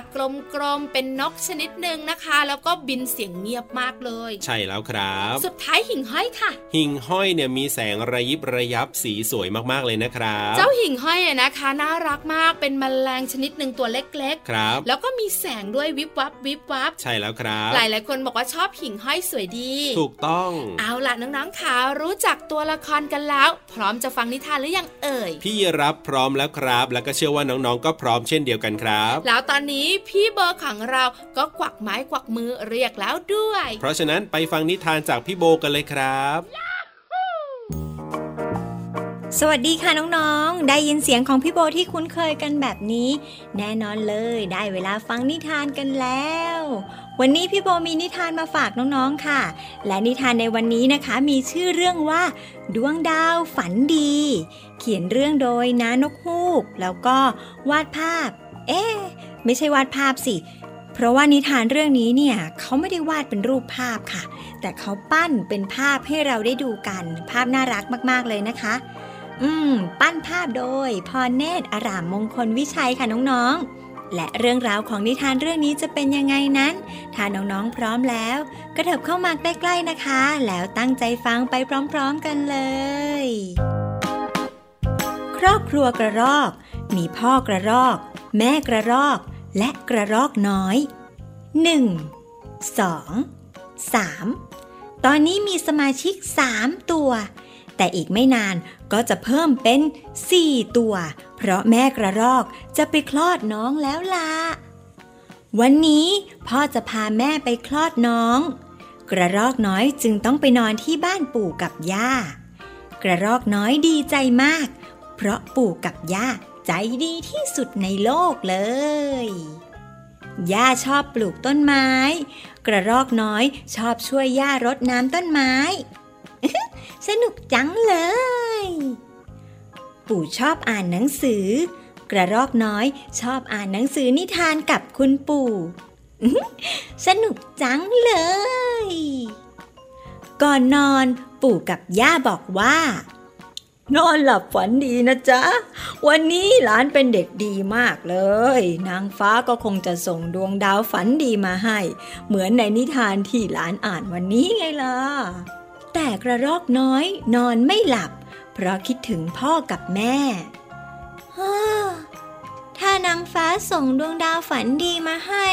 กลมๆเป็นนกชนิดหนึ่งนะคะ แล้วก็บินเสียงเงียบมากเลย
ใช่แล้วครับ
สุดท้ายหิ่งห้อยค่ะ
หิ่งห้อยเนี่ยมีแสงระยิบระยับสีสวยมากๆเลยนะครับ
เจ้าหิ่งห้อยอะนะคะน่ารักมากเป็นแมลงชนิดหนึ่งตัวเล็ก
ครับ
ๆแล้วก็มีแสงด้วยวิบวับวิบวับ
ใช่แล้วครับ
หลายๆคนบอกว่าชอบหิ่งห้อยสวยดี
ถูกต้อง
เอาล่ะน้องๆขารู้จักตัวละครกันแล้ว พร้อมจะฟังนิทานหรือยังเอ่ย
พี่รับพร้อมแล้วครับ แล้วก็เชื่อว่าน้องๆก็พร้อมเช่นเดียวกันครับ
แล้วตอนนี้พี่เบอร์ของเราก็กวักไม้กวักมือเรียกแล้วด้วย
เพราะฉะนั้นไปฟังนิทานจากพี่โบกันเลยครับ
สวัสดีค่ะน้องๆ ได้ยินเสียงของพี่โบที่คุ้นเคยกันแบบนี้ แน่นอนเลยได้เวลาฟังนิทานกันแล้ว วันนี้พี่โบมีนิทานมาฝากน้องๆค่ะ และนิทานในวันนี้นะคะ มีชื่อเรื่องว่า ดวงดาวฝันดี เขียนเรื่องโดยน้านกฮูก แล้วก็วาดภาพ เอ๊ะไม่ใช่วาดภาพสิ เพราะว่านิทานเรื่องนี้เนี่ยเขาไม่ได้วาดเป็นรูปภาพค่ะ แต่เขาปั้นเป็นภาพให้เราได้ดูกัน ภาพน่ารักมากๆเลยนะคะ อืม ปั้นภาพโดยพรเนตรอารามมงคลวิชัยค่ะน้องๆ และเรื่องราวของนิทานเรื่องนี้จะเป็นยังไงนั้น ถ้าน้องๆพร้อมแล้วก็เถิบเข้ามาใกล้ๆนะคะ แล้วตั้งใจฟังไปพร้อม ๆกันเลย ครอบครัวกระรอก มีพ่อกระรอก แม่กระรอก และกระรอกน้อย 1 2 3 ตอนนี้มีสมาชิก 3 ตัว แต่อีกไม่นานก็จะเพิ่มเป็น 4 ตัว เพราะแม่กระรอกจะไปคลอดน้องแล้วล่ะ วันนี้พ่อจะพาแม่ไปคลอดน้อง กระรอกน้อยจึงต้องไปนอนที่บ้านปู่กับย่ากระรอกน้อยดีใจมาก เพราะปู่กับย่า ใจดีที่สุดในโลกเลย ย่าชอบปลูกต้นไม้ กระรอกน้อยชอบช่วยย่ารดน้ำต้นไม้ สนุกจังเลย ปู่ชอบอ่านหนังสือ กระรอกน้อยชอบอ่านหนังสือนิทานกับคุณปู่ สนุกจังเลย ก่อนนอนปู่กับย่าบอกว่า นอนหลับฝันดีนะจ๊ะ วันนี้หลานเป็นเด็กดีมากเลย นางฟ้าก็คงจะส่งดวงดาวฝันดีมาให้ เหมือนในนิทานที่หลานอ่านวันนี้ไงล่ะ แต่กระรอกน้อยนอนไม่หลับ เพราะคิดถึงพ่อกับแม่ถ้านางฟ้าส่งดวงดาวฝันดีมาให้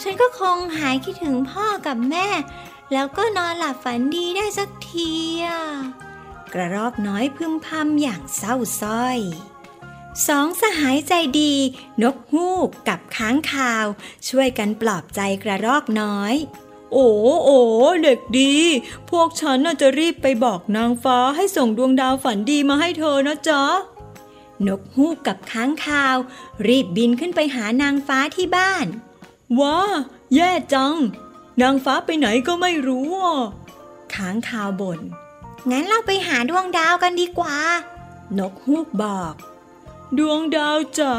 ฉันก็คงหายคิดถึงพ่อกับแม่ แล้วก็นอนหลับฝันดีได้สักทีอะ กระรอกน้อยพึมพำอย่างเศร้าส้อยสองสหายใจดี นกฮูกกับค้างคาว ช่วยกันปลอบใจกระรอกน้อย โอ้โอ้เด็กดี พวกฉันน่าจะรีบไปบอกนางฟ้าให้ส่งดวงดาวฝันดีมาให้เธอนะจ๊ะ นกฮูกกับค้างคาว รีบบินขึ้นไปหานางฟ้าที่บ้าน ว้า แย่จัง นางฟ้าไปไหนก็ไม่รู้อะค้างคาวบน่น งั้นเราไปหาดวงดาวกันดีกว่า นกฮูกบอก
ดวงดาวจ๋า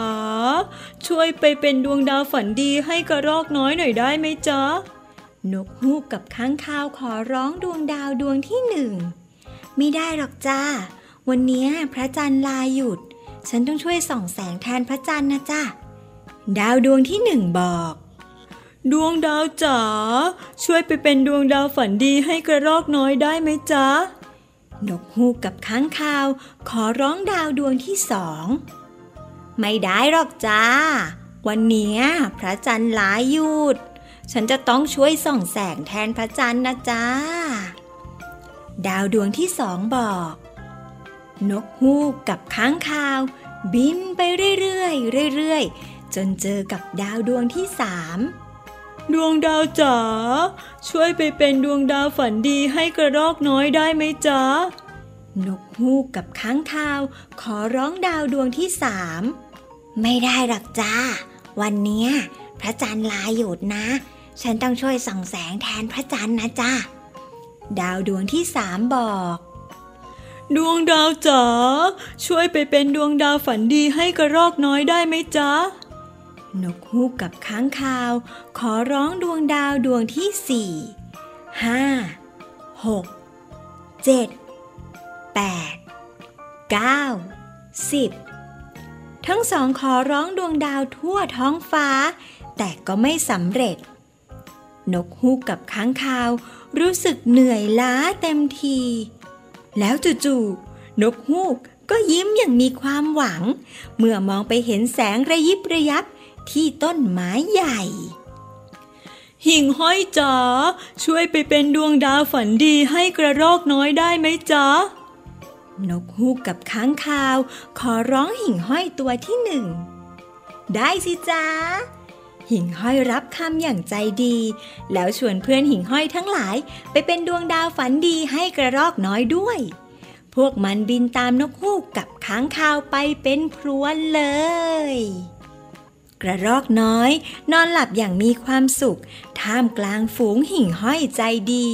ช่วยไปเป็นดวงดาวฝันดีให้กระรอกน้อยหน่อยได้ไหมจ๊ะ
นกฮูกกับค้างคาวขอร้องดวงดาวดวงที่หนึ่ง ไม่ได้หรอกจ้า วันนี้พระจันทร์ลาหยุด ฉันต้องช่วยส่องแสงแทนพระจันทร์นะจ้าดาวดวงที่หนึ่งบอก
ดวงดาวจ๋า ช่วยไปเป็นดวงดาวฝันดีให้กระรอกน้อยได้ไหมจ๊ะ
นกฮูกกับค้างคาว ขอร้องดาวดวงที่สอง ไม่ได้หรอกจ้า วันนี้พระจันทร์ลาหยุด ฉันจะต้องช่วยส่องแสงแทนพระจันทร์นะจ้า ดาวดวงที่สองบอก นกฮูกกับค้างคาว บินไปเรื่อยๆเรื่อยๆจนเจอกับดาวดวงที่สาม
ดวงดาวจ๋าช่วยไปเป็นดวงดาวฝันดีให้กระรอกน้อยได้ไหมจ๊ะ
นกฮูกกับค้างคาว ขอร้องดาวดวงที่สามไม่ได้หรอกจ้า วันเนี้ยพระจันทร์ลาหยุดนะ ฉันต้องช่วยส่องแสงแทนพระจันทร์นะจ้าดาวดวงที่สามบอก
ดวงดาวจ๋าช่วยไปเป็นดวงดาวฝันดีให้กระรอกน้อยได้ไหมจ๊ะ
นกฮูกกับค้างคาว ขอร้องดวงดาวดวงที่สี่ห้าหกเจ็ดแปดเก้าสิบทั้งสองขอร้องดวงดาวทั่วท้องฟ้า แต่ก็ไม่สำเร็จ นกฮูกกับค้างคาว รู้สึกเหนื่อยล้าเต็มที แล้วจู่ๆนกฮูกก็ยิ้มอย่างมีความหวัง เมื่อมองไปเห็นแสงระยิบระยับ ที่ต้นไม้ใหญ่
หิ่งห้อยจ๋าช่วยไปเป็นดวงดาวฝันดีให้กระรอกน้อยได้ไหมจ๊ะ
นกฮูกกับค้างคาว ขอร้องหิ่งห้อยตัวที่หนึ่ง ได้สิจ๊ะหิ่งห้อยรับคำอย่างใจดี แล้วชวนเพื่อนหิ่งห้อยทั้งหลายไปเป็นดวงดาวฝันดีให้กระรอกน้อยด้วย พวกมันบินตามนกฮูกกับค้างคาวไปเป็นพรวนเลย กระรอกน้อย นอนหลับอย่างมีความสุข ท่ามกลางฝูงหิ่งห้อยใจดี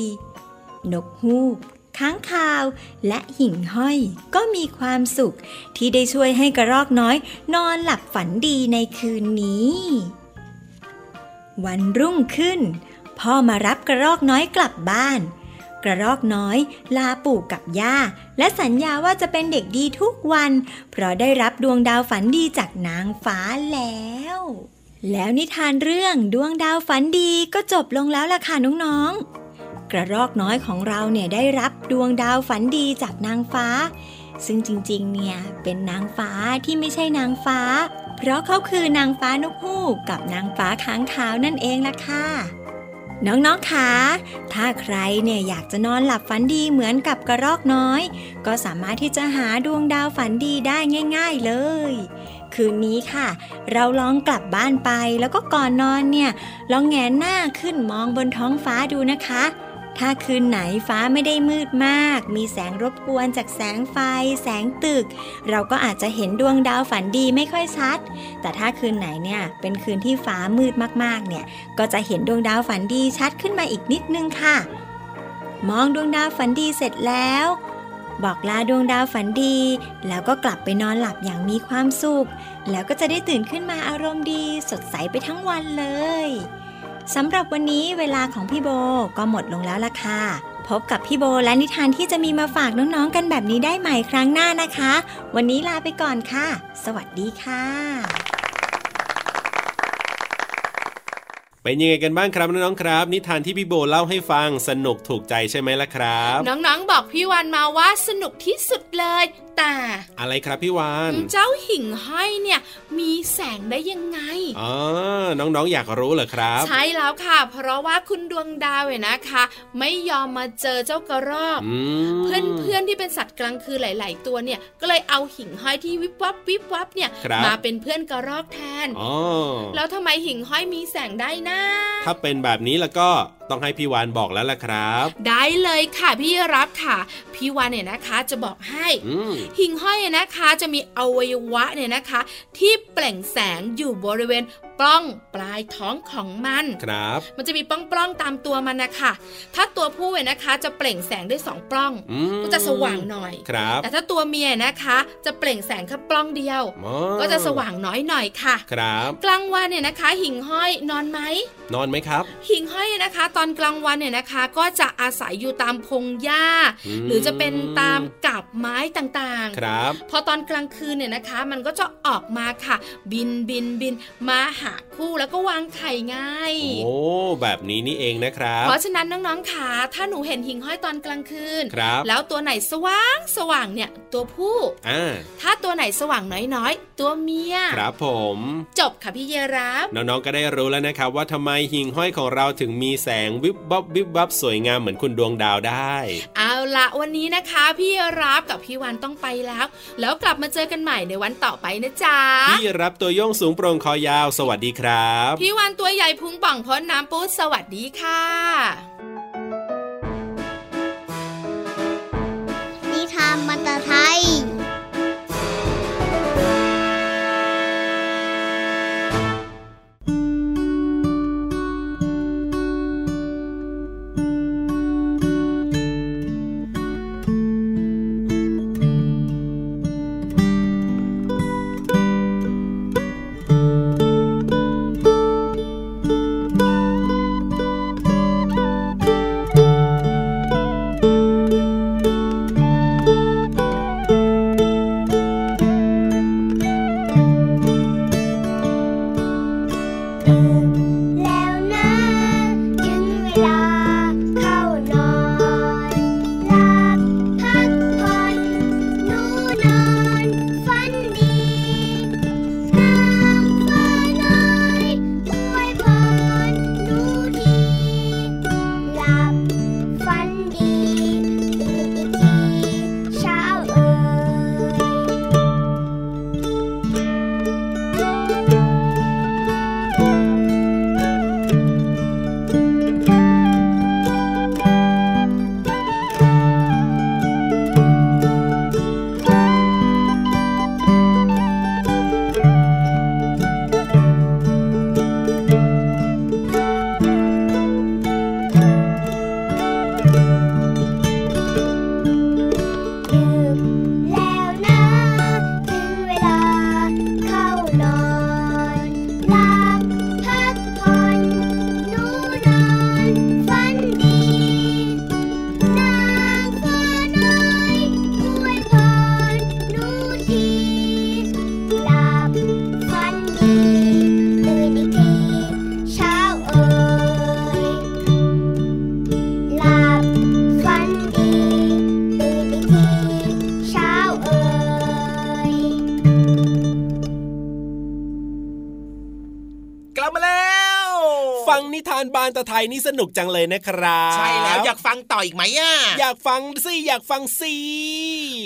นกฮูก ค้างคาว และหิ่งห้อยก็มีความสุข ที่ได้ช่วยให้กระรอกน้อย นอนหลับฝันดีในคืนนี้ วันรุ่งขึ้น พ่อมารับกระรอกน้อยกลับบ้าน กระรอกน้อย ลาปู่กับย่า และสัญญาว่าจะเป็นเด็กดีทุกวัน เพราะได้รับดวงดาวฝันดีจากนางฟ้าแล้ว แล้วนิทานเรื่องดวงดาวฝันดีก็จบลงแล้วล่ะค่ะน้องๆ กระรอกน้อยของเราเนี่ยได้รับดวงดาวฝันดีจากนางฟ้า ซึ่งจริงๆ เนี่ยเป็นนางฟ้าที่ไม่ใช่นางฟ้า เพราะเขาคือนางฟ้านกฮูกกับนางฟ้าค้างคาวนั่นเองล่ะค่ะ น้องๆ คะ ถ้าใครเนี่ยอยากจะนอนหลับฝันดีเหมือนกับกระรอกน้อย ก็สามารถที่จะหาดวงดาวฝันดีได้ง่าย ๆ เลย คืนนี้ค่ะ เราลองกลับบ้านไปแล้วก็ก่อนนอนเนี่ย ลองแงนหน้าขึ้นมองบนท้องฟ้าดูนะคะ ถ้าคืนไหนฟ้าไม่ได้มืดมาก มีแสงรบกวนจากแสงไฟ แสงตึก เราก็อาจจะเห็นดวงดาวฝันดีไม่ค่อยชัด แต่ถ้าคืนไหนเนี่ยเป็นคืนที่ฟ้ามืดมากๆเนี่ยก็จะเห็นดวงดาวฝันดีชัดขึ้นมาอีกนิดนึงค่ะ มองดวงดาวฝันดีเสร็จแล้ว บอกลาดวงดาวฝันดี แล้วก็กลับไปนอนหลับอย่างมีความสุข แล้วก็จะได้ตื่นขึ้นมาอารมณ์ดี สดใสไปทั้งวันเลย สำหรับวันนี้เวลาของพี่โบก็หมดลงแล้วล่ะค่ะ พบกับพี่โบและนิทานที่จะมีมาฝากน้องๆกันแบบนี้ได้ใหม่ครั้งหน้านะคะ วันนี้ลาไปก่อนค่ะ สวัสดีค่ะ
เป็นยังไงกันบ้างครับน้องๆครับ นิทานที่พี่โบเล่าให้ฟังสนุกถูกใจใช่ไหมล่ะครับ
น้องๆบอกพี่วันมาว่าสนุกที่สุดเลยแต่
อะไรครับพี่วาน
เจ้าหิ่งห้อยเนี่ย มีแสงได้ยังไง
อ๋อน้องๆอยากรู้เหรอครับ
ใช่แล้วค่ะ เพราะว่าคุณดวงดาวเนี่ยนะคะ ไม่ยอมมาเจอเจ้ากระรอกเพื่อนเพื่อนๆที่เป็นสัตว์กลางคืนหลาย ๆ ตัวเนี่ย ก็เลยเอาหิ่งห้อยที่วิบวับวิบวับเนี่ย
ครับ
มาเป็นเพื่อนกระรอกแทน
อ๋อ
แล้วทำไมหิ่งห้อยมีแสงได้นะ
ถ้าเป็นแบบนี้แล้วก็ต้องให้พี่วานบอกแล้วล่ะครับ
ได้เลยค่ะพี่รับค่ะ พี่วานเนี่ยนะคะจะบอกให้
อืม
หิ่งห้อยนะคะจะมีอวัยวะเนี่ยนะคะ ที่เปล่งแสงอยู่บริเวณป ล้องปลายท้องของมัน
ครับ
มันจะมีปล้องปล้องๆตามตัวมันนะคะถ้าตัวผู้เนี่ยนะคะ จะเปล่งแสงด้วยสองปล้อง
อืม
ก็จะสว่างหน่อย
ครับ
แต่ถ้าตัวเมียนะคะ จะเปล่งแสงแค่ปล้องเดียว
อ๋อ
ก็จะสว่างน้อยหน่อยค่ะ
ครับ
กลางวันเนี่ยนะคะ หิ่งห้อยนอนไหม
นอนไหมครับ
หิ่งห้อยนะคะ ตอนกลางวันเนี่ยนะคะ ก็จะอาศัยอยู่ตามพงหญ้า
อืม
หรือจะเป็นตามกับไม้ต่างๆ
ครับ
พอตอนกลางคืนเนี่ยนะคะ มันก็จะออกมาค่ะ บินบินบินมาหาคู่แล้วก็วางไข่ง่าย
โอ้ แบบนี้นี่เองนะครับ
เพราะฉะนั้นน้องๆค่ะถ้าหนูเห็นหิ่งห้อยตอนกลางคืน
ครับ
แล้วตัวไหนสว่างสว่างเนี่ยตัวผู้
อ่า
ถ้าตัวไหนสว่างน้อยๆ ตัวเมีย
ครับผม
จบค่ะพี่เยรับ
น้องๆก็ได้รู้แล้วนะครับ ว่าทำไมหิ่งห้อยของเราถึงมีแสงวิบวับวิบวับสวยงามเหมือนคุณดวงดาวได้
เอาละวันนี้นะคะ พี่รับกับพี่วันต้องไปแล้ว แล้วกลับมาเจอกันใหม่ในวันต่อไปนะจ๊ะ
พี่รับตัวโยงสูงโปร่งคอยาวสวัสดีครับ
พี่วันตัวใหญ่พุงป่องพ้นน้ำปูสวัสดีค่ะ
นิทานมันตะไทย นตะ
ไทยนี่สนุกจังเลยนะครับ
ใช่แล้วอยากฟังต่ออีกไหมอะ
อยากฟังสิอยากฟังสิ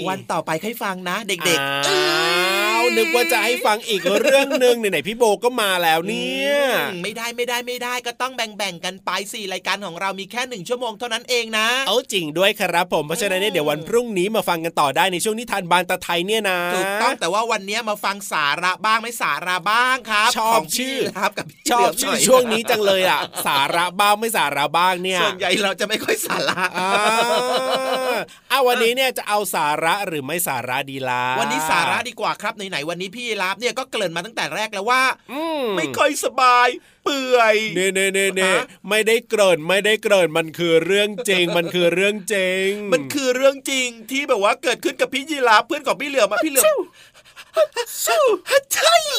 วันต่อไปค่อยฟังนะ เด็กๆ
อ้าว นึกว่าจะให้ฟังอีกเรื่องหนึ่งไหนๆพี่โบก็มาแล้วเนี่ย
อืมไม่ได้ไม่ได้ไม่ได้ก็ต้องแบ่งๆกันไปสี่รายการของเรามีแค่หนึ่งชั่วโมงเท่านั้นเองนะ
เอาจริงด้วยครับผมเพราะฉะนั้นเนี่ยเดี๋ยววันพรุ่งนี้มาฟังกันต่อได้ในช่วงนิทานบานตะไทยเนี่ยนะ
ถูกต้องแต่ว่าวันนี้มาฟังสาระบ้างไม่สาระบ้างครับ
ชอบ
ของ
ชื่อ
พี่ครับกับพี่
ชอบ
เหลื
ชื่อ
หน่ย
ช่วงนี้จังเลยอะสาระบ้างไม่สาระบ้างเนี่ย
ส่วนใหญ่เราจะไม่ค่อยสาระ
อ่าเอาวันนี้เนี่ยจะเอาสาระหรือไม่สาระดีล่ะ
วันนี้สาระดีกว่าครับไหนๆวันนี้พี่รับเนี่ยก็เกริ่นมาตั้งแต่แรกแล้วว่า
อืม
ไม่ค่อยสบาย เปื่อย
เน่เน่เน่เน่
ฮะ
ไม่ได้เกริ่นไม่ได้เกริ่นมันคือเรื่องจริง มันคือเรื่องจริง
มันคือเรื่องจริงที่แบบว่าเกิดขึ้นกับพี่ยีราฟเพื่อนของพี่เหลือมอะพี่เหลือม สู้ใช่เ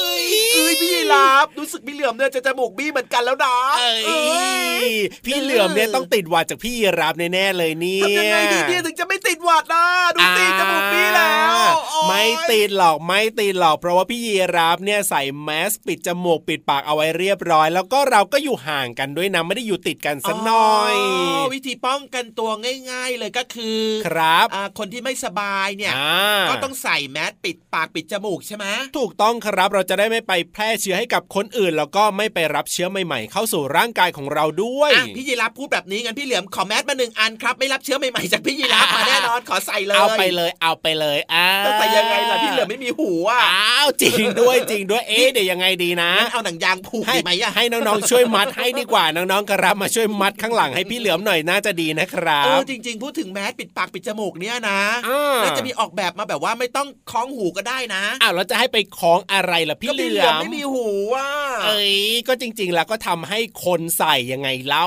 อ้ยพี่ยีราฟรู้สึกพี่เหลือมเนี่ยจะจมูกบี้เหมือนกันแล้วนะ
เอ้
เอ้
ยพี่เหลือมเนี่ยต้องติดหวัดจากพี่ยีรับแน่ๆเลยเนี่ย
ทำยังไงดีเนี่ยถึงจะไม่ติดหวัดนะดูสิจมูกบี้แล้วโอ๊ย
ไม่ติดหรอกไม่ติดหรอกเพราะว่าพี่ยีรับเนี่ยใส่แมสปิดจมูกปิดปากเอาไว้เรียบร้อย แล้วก็เราก็อยู่ห่างกันด้วยนะไม่ได้อยู่ติดกันสักหน่อย
วิธีป้องกันตัวง่าย ๆ เลยก็คือ
ครับ
อ่าคนที่ไม่สบายเนี่ย
อ่า
ก็ต้องใส่แมสปิดปากปิดจมูกใช่ไหม
ถูกต้องครับเราจะได้ไม่ไปแพร่เชื้อให้กับคนอื่น แล้วก็ไม่ไปรับเชื้อใหม่ ๆ เข้าสู่ร่างกายของเราด้วย
อะพี่ยีรับพูดแบบนี้งั้นพี่เหลือมขอแมสมาหนึ่งอันครับ ไม่รับเชื้อใหม่ๆจากพี่ยีรับมาแน่นอนขอใส่เลย
เอาไปเลยเอาไปเลยอ้า
แล้วใส่ยังไงล่ะพี่เหลือมไม่มีหูอะ
อ้าวจริงด้วยจริงด้วยเอ๊ะเดี๋ยวยังไงดีนะ
งั้นเอาหนังยางผูก
ให้
ดีไหมอะ
ให้น้องๆช่วยมัดให้ดีกว่าน้องๆครับมาช่วยมัดข้างหลังให้พี่เหลือมหน่อยน่าจะดีนะครั
เอบอจริง ๆ พูดถึงแมสปิดปากปิดจมูกเนี่ยนะ
อ่า
แล้วจะมีออกแบบมาแบบว่าไม่ต้องคล้องหูก็ได้นะ
อ้าวแล้วจะให้ไปคล้องอะไรล่ะพี่
ก็
เห
พี่
ลื
เหลื
อ
อม
ม
ไม่มีหูอะ
เอ้ยก็จริง ๆ แล้วก็ทำให้คนใส่ยังไงเล่า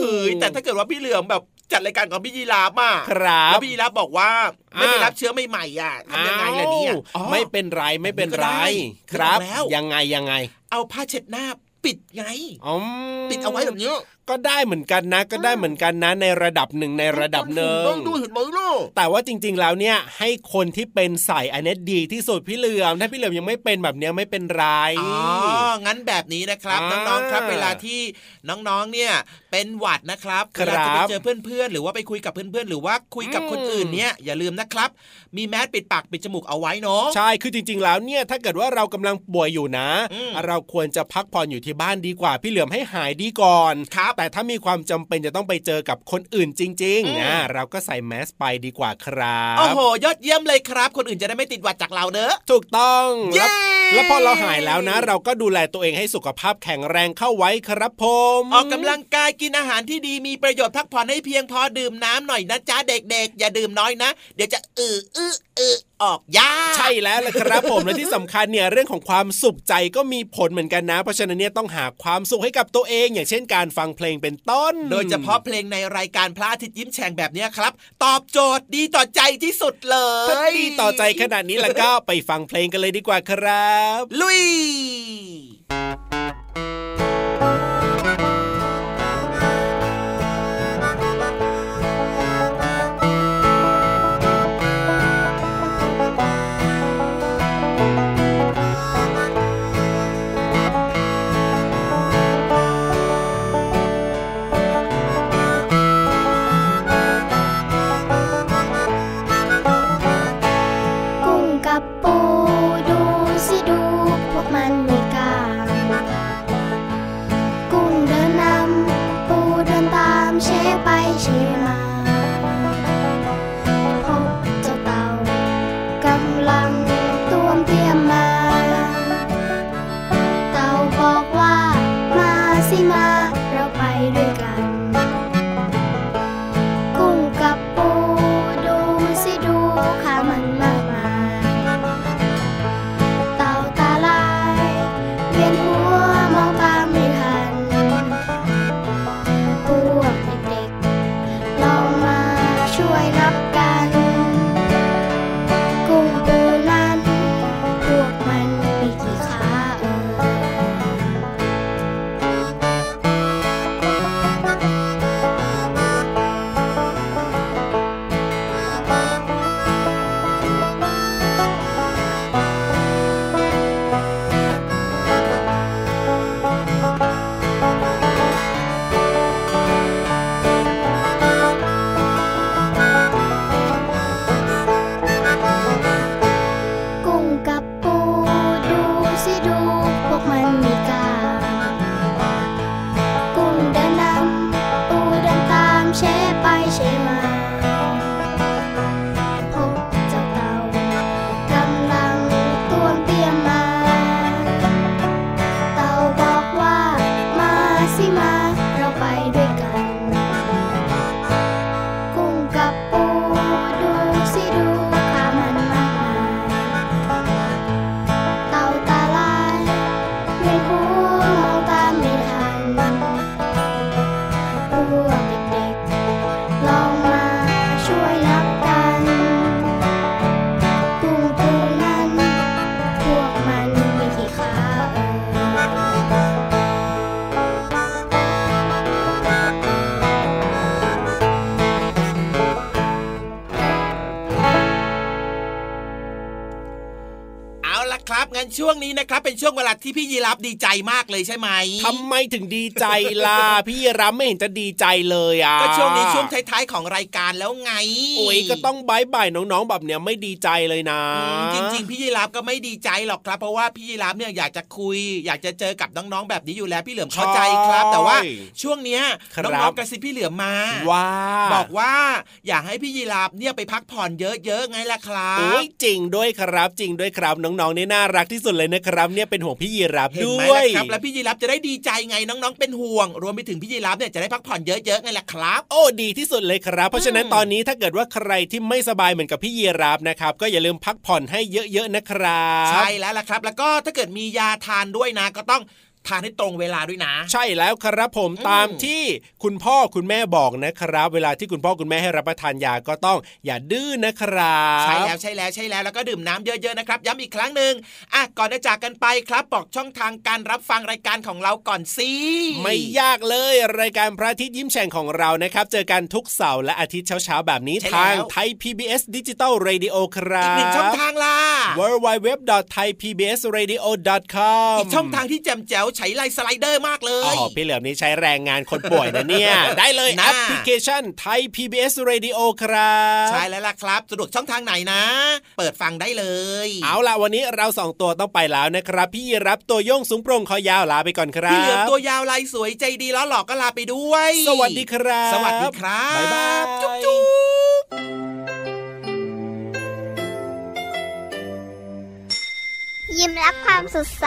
เฮ้ยแต่ถ้าเกิดว่าพี่เหลือมแบบจัดรายการของพี่ยีราฟอะ
ครับ
แล้วพี่ยีราฟบอกว่าไม่ไป
อ่า
รับเชื้อใหม่ๆอะทำยังไงล่ะเนี่ย
อ้าวไม่เป็นไรไม่เป็นไร
ก็ได้
ครับ
แล้ว
ยังไงยังไง
เอาผ้าเช็ดหน้าปิดไง
อืม
ปิดเอาไว้แบบเนี้ย
ก็ได้เหมือนกันนะ ก็ได้เหมือนกันนะในระดับหนึ่งในระดับหนึ่ง
ต้องดูเห็นไหมล่ะ
แต่ว่าจริง ๆ แล้วเนี่ยให้คนที่เป็นใส่อันนี้ดีที่สุดพี่เหลือมถ้าพี่เหลือมยังไม่เป็นแบบเนี้ยไม่เป็นไร
อ๋องั้นแบบนี้นะครับ
อ่า
น้องๆครับเวลาที่น้องๆเนี่ยเป็นหวัดนะครับ
ค
เว
รับ
ลาจะไปเจอเพื่อนๆหรือว่าไปคุยกับเพื่อนๆหรือว่าคุยกับ
อืม
คนอื่นเนี่ยอย่าลืมนะครับ มีแมสปิดปากปิดจมูกเอาไว้เนาะ
ใช่คือจริง ๆ แล้วเนี่ยถ้าเกิดว่าเรากำลังป่วยอยู่นะ
อืม
เราควรจะพักผ่อนอยู่ที่บ้านดีกว่าพี่เหลือมให้หายดีก่อน
ครับ
แต่ถ้ามีความจำเป็นจะต้องไปเจอกับคนอื่นจริง
อืม
ๆนะเราก็ใส่แมสไปดีกว่าครับ
โอ้โหยอดเยี่ยมเลยครับ คนอื่นจะได้ไม่ติดหวัดจากเราเนอะ
ถูกต้อง
เย้
แล้วแล้วพอเราหายแล้วนะ เราก็ดูแลตัวเองให้สุขภาพแข็งแรงเข้าไว้ครับผม
ออกกำลังกายกินอาหารที่ดีมีประโยชน์พักผ่อนให้เพียงพอดื่มน้ำหน่อยนะจ๊ะเด็กๆ อย่าดื่มน้อยนะ เดี๋ยวจะอืออื้ออือออกยาก
ใช่แล้วล่ะครับผมและที่สำคัญเนี่ยเรื่องของความสุขใจก็มีผลเหมือนกันนะ เพราะฉะนั้นเนี่ยต้องหาความสุขให้กับตัวเอง อย่างเช่นการฟังเพลงเป็นต้น
โดยเฉพาะเพลงในรายการพระอาทิตย์ยิ้มแฉ่งแบบเนี้ยครับ ตอบโจทย์ดีต่อใจที่สุดเล
ถ้ายดีต่อใจขนาดนี้แล้วก็ไปฟังเพลงกันเลยดีกว่าครับ
ลุย ช่วงเวลาที่พี่ยีรับดีใจมากเลยใช่ไหม
ทำไมถึงดีใจล่ะพี่รับไม่เห็นจะดีใจเลยอะ
ก็ช่วงนี้ช่วงท้ายๆของรายการแล้วไง
โอ้ยก็ต้องบายบายน้องๆแบบเนี้ยไม่ดีใจเลยนะ
จริงๆ พี่ยีรับก็ไม่ดีใจหรอกครับ เพราะว่าพี่ยีรับเนี่ยอยากจะคุย อยากจะเจอกับน้องๆแบบนี้อยู่แล้วพี่เหลือมเข้าใจครับ แต่ว่าช่วงเนี้ย
ครับ
น้องๆกระซิบพี่เหลือมมา
ว่า
บอกว่าอยากให้พี่ยีรับเนี่ยไปพักผ่อนเยอะๆไงล่ะครับ
โอ้ยจริงด้วยครับจริงด้วยครับน้องๆนี่น่ารักที่สุดเลยนะครับเนี่ยเป็นห่วงพี่ยีรับ
เห็น
ด้
ไหม
วย
ล่ะครับแล้วพี่ยีรับจะได้ดีใจไงน้องๆเป็นห่วง รวมไปถึงพี่ยีรับเนี่ยจะได้พักผ่อนเยอะๆไงล่ะครับ
โอ้ดีที่สุดเลยครับ เพราะฉะนั้นตอนนี้ถ้าเกิดว่าใครที่ไม่สบายเหมือนกับพี่ยีรับนะครับก็อย่าลืมพักผ่อนให้เยอะๆนะครับ
ใช่แล้วล่ะครับ แล้วก็ถ้าเกิดมียาทานด้วยนะก็ต้อง ทานให้ตรงเวลาด้วยนะ
ใช่แล้วครับผม
อืม
ตามที่คุณพ่อคุณแม่บอกนะครับ เวลาที่คุณพ่อคุณแม่ให้รับประทานยาก็ต้องอย่าดื้อนะครับ
ใช่แล้วใช่แล้วใช่แล้วแล้วก็ดื่มน้ำเยอะๆนะครับ ย้ำอีกครั้งหนึ่งอะก่อนจะจากกันไปครับบอกช่องทางการรับฟังรายการของเราก่อนสิ
ไม่ยากเลยรายการพระอาทิตย์ยิ้มแฉ่งของเรานะครับ เจอกันทุกเสาร์และอาทิตย์เช้าๆแบบนี้ทางไทย PBS ดิจิตอล Radio ครับ
อีกหนึ่งช่องทางล่ะ
w w w t h a i p b s r a d i o c o m
อีกช่องทางที่แจ่มแจ๋วใช้ไลน์สไลเดอร์มากเล
อ๋
ย
อพี่เหลือมนี่ใช้แรงงานคนป่วยนะเนี่ย ได้เลย
น่า
แอปพลิเคชันไทย PBS Radio ครับ
ใช่แล้วล่ะครับ สะดวกช่องทางไหนนะ เปิดฟังได้เลย
เอาล่ะวันนี้เราสองตัวต้องไปแล้วนะครับ พี่รับตัวโยงสูงโปร่งคอยาวลาไปก่อนครับ
พี่เหลือมตัวยาวลายสวยใจดีแล้วหลอกก็ลาไปด้วย
สวัสดีครับ
สวัสดีครับ
บ๊ายบาย
จุ๊บจุ๊บ
ยิ้มรับความสดใส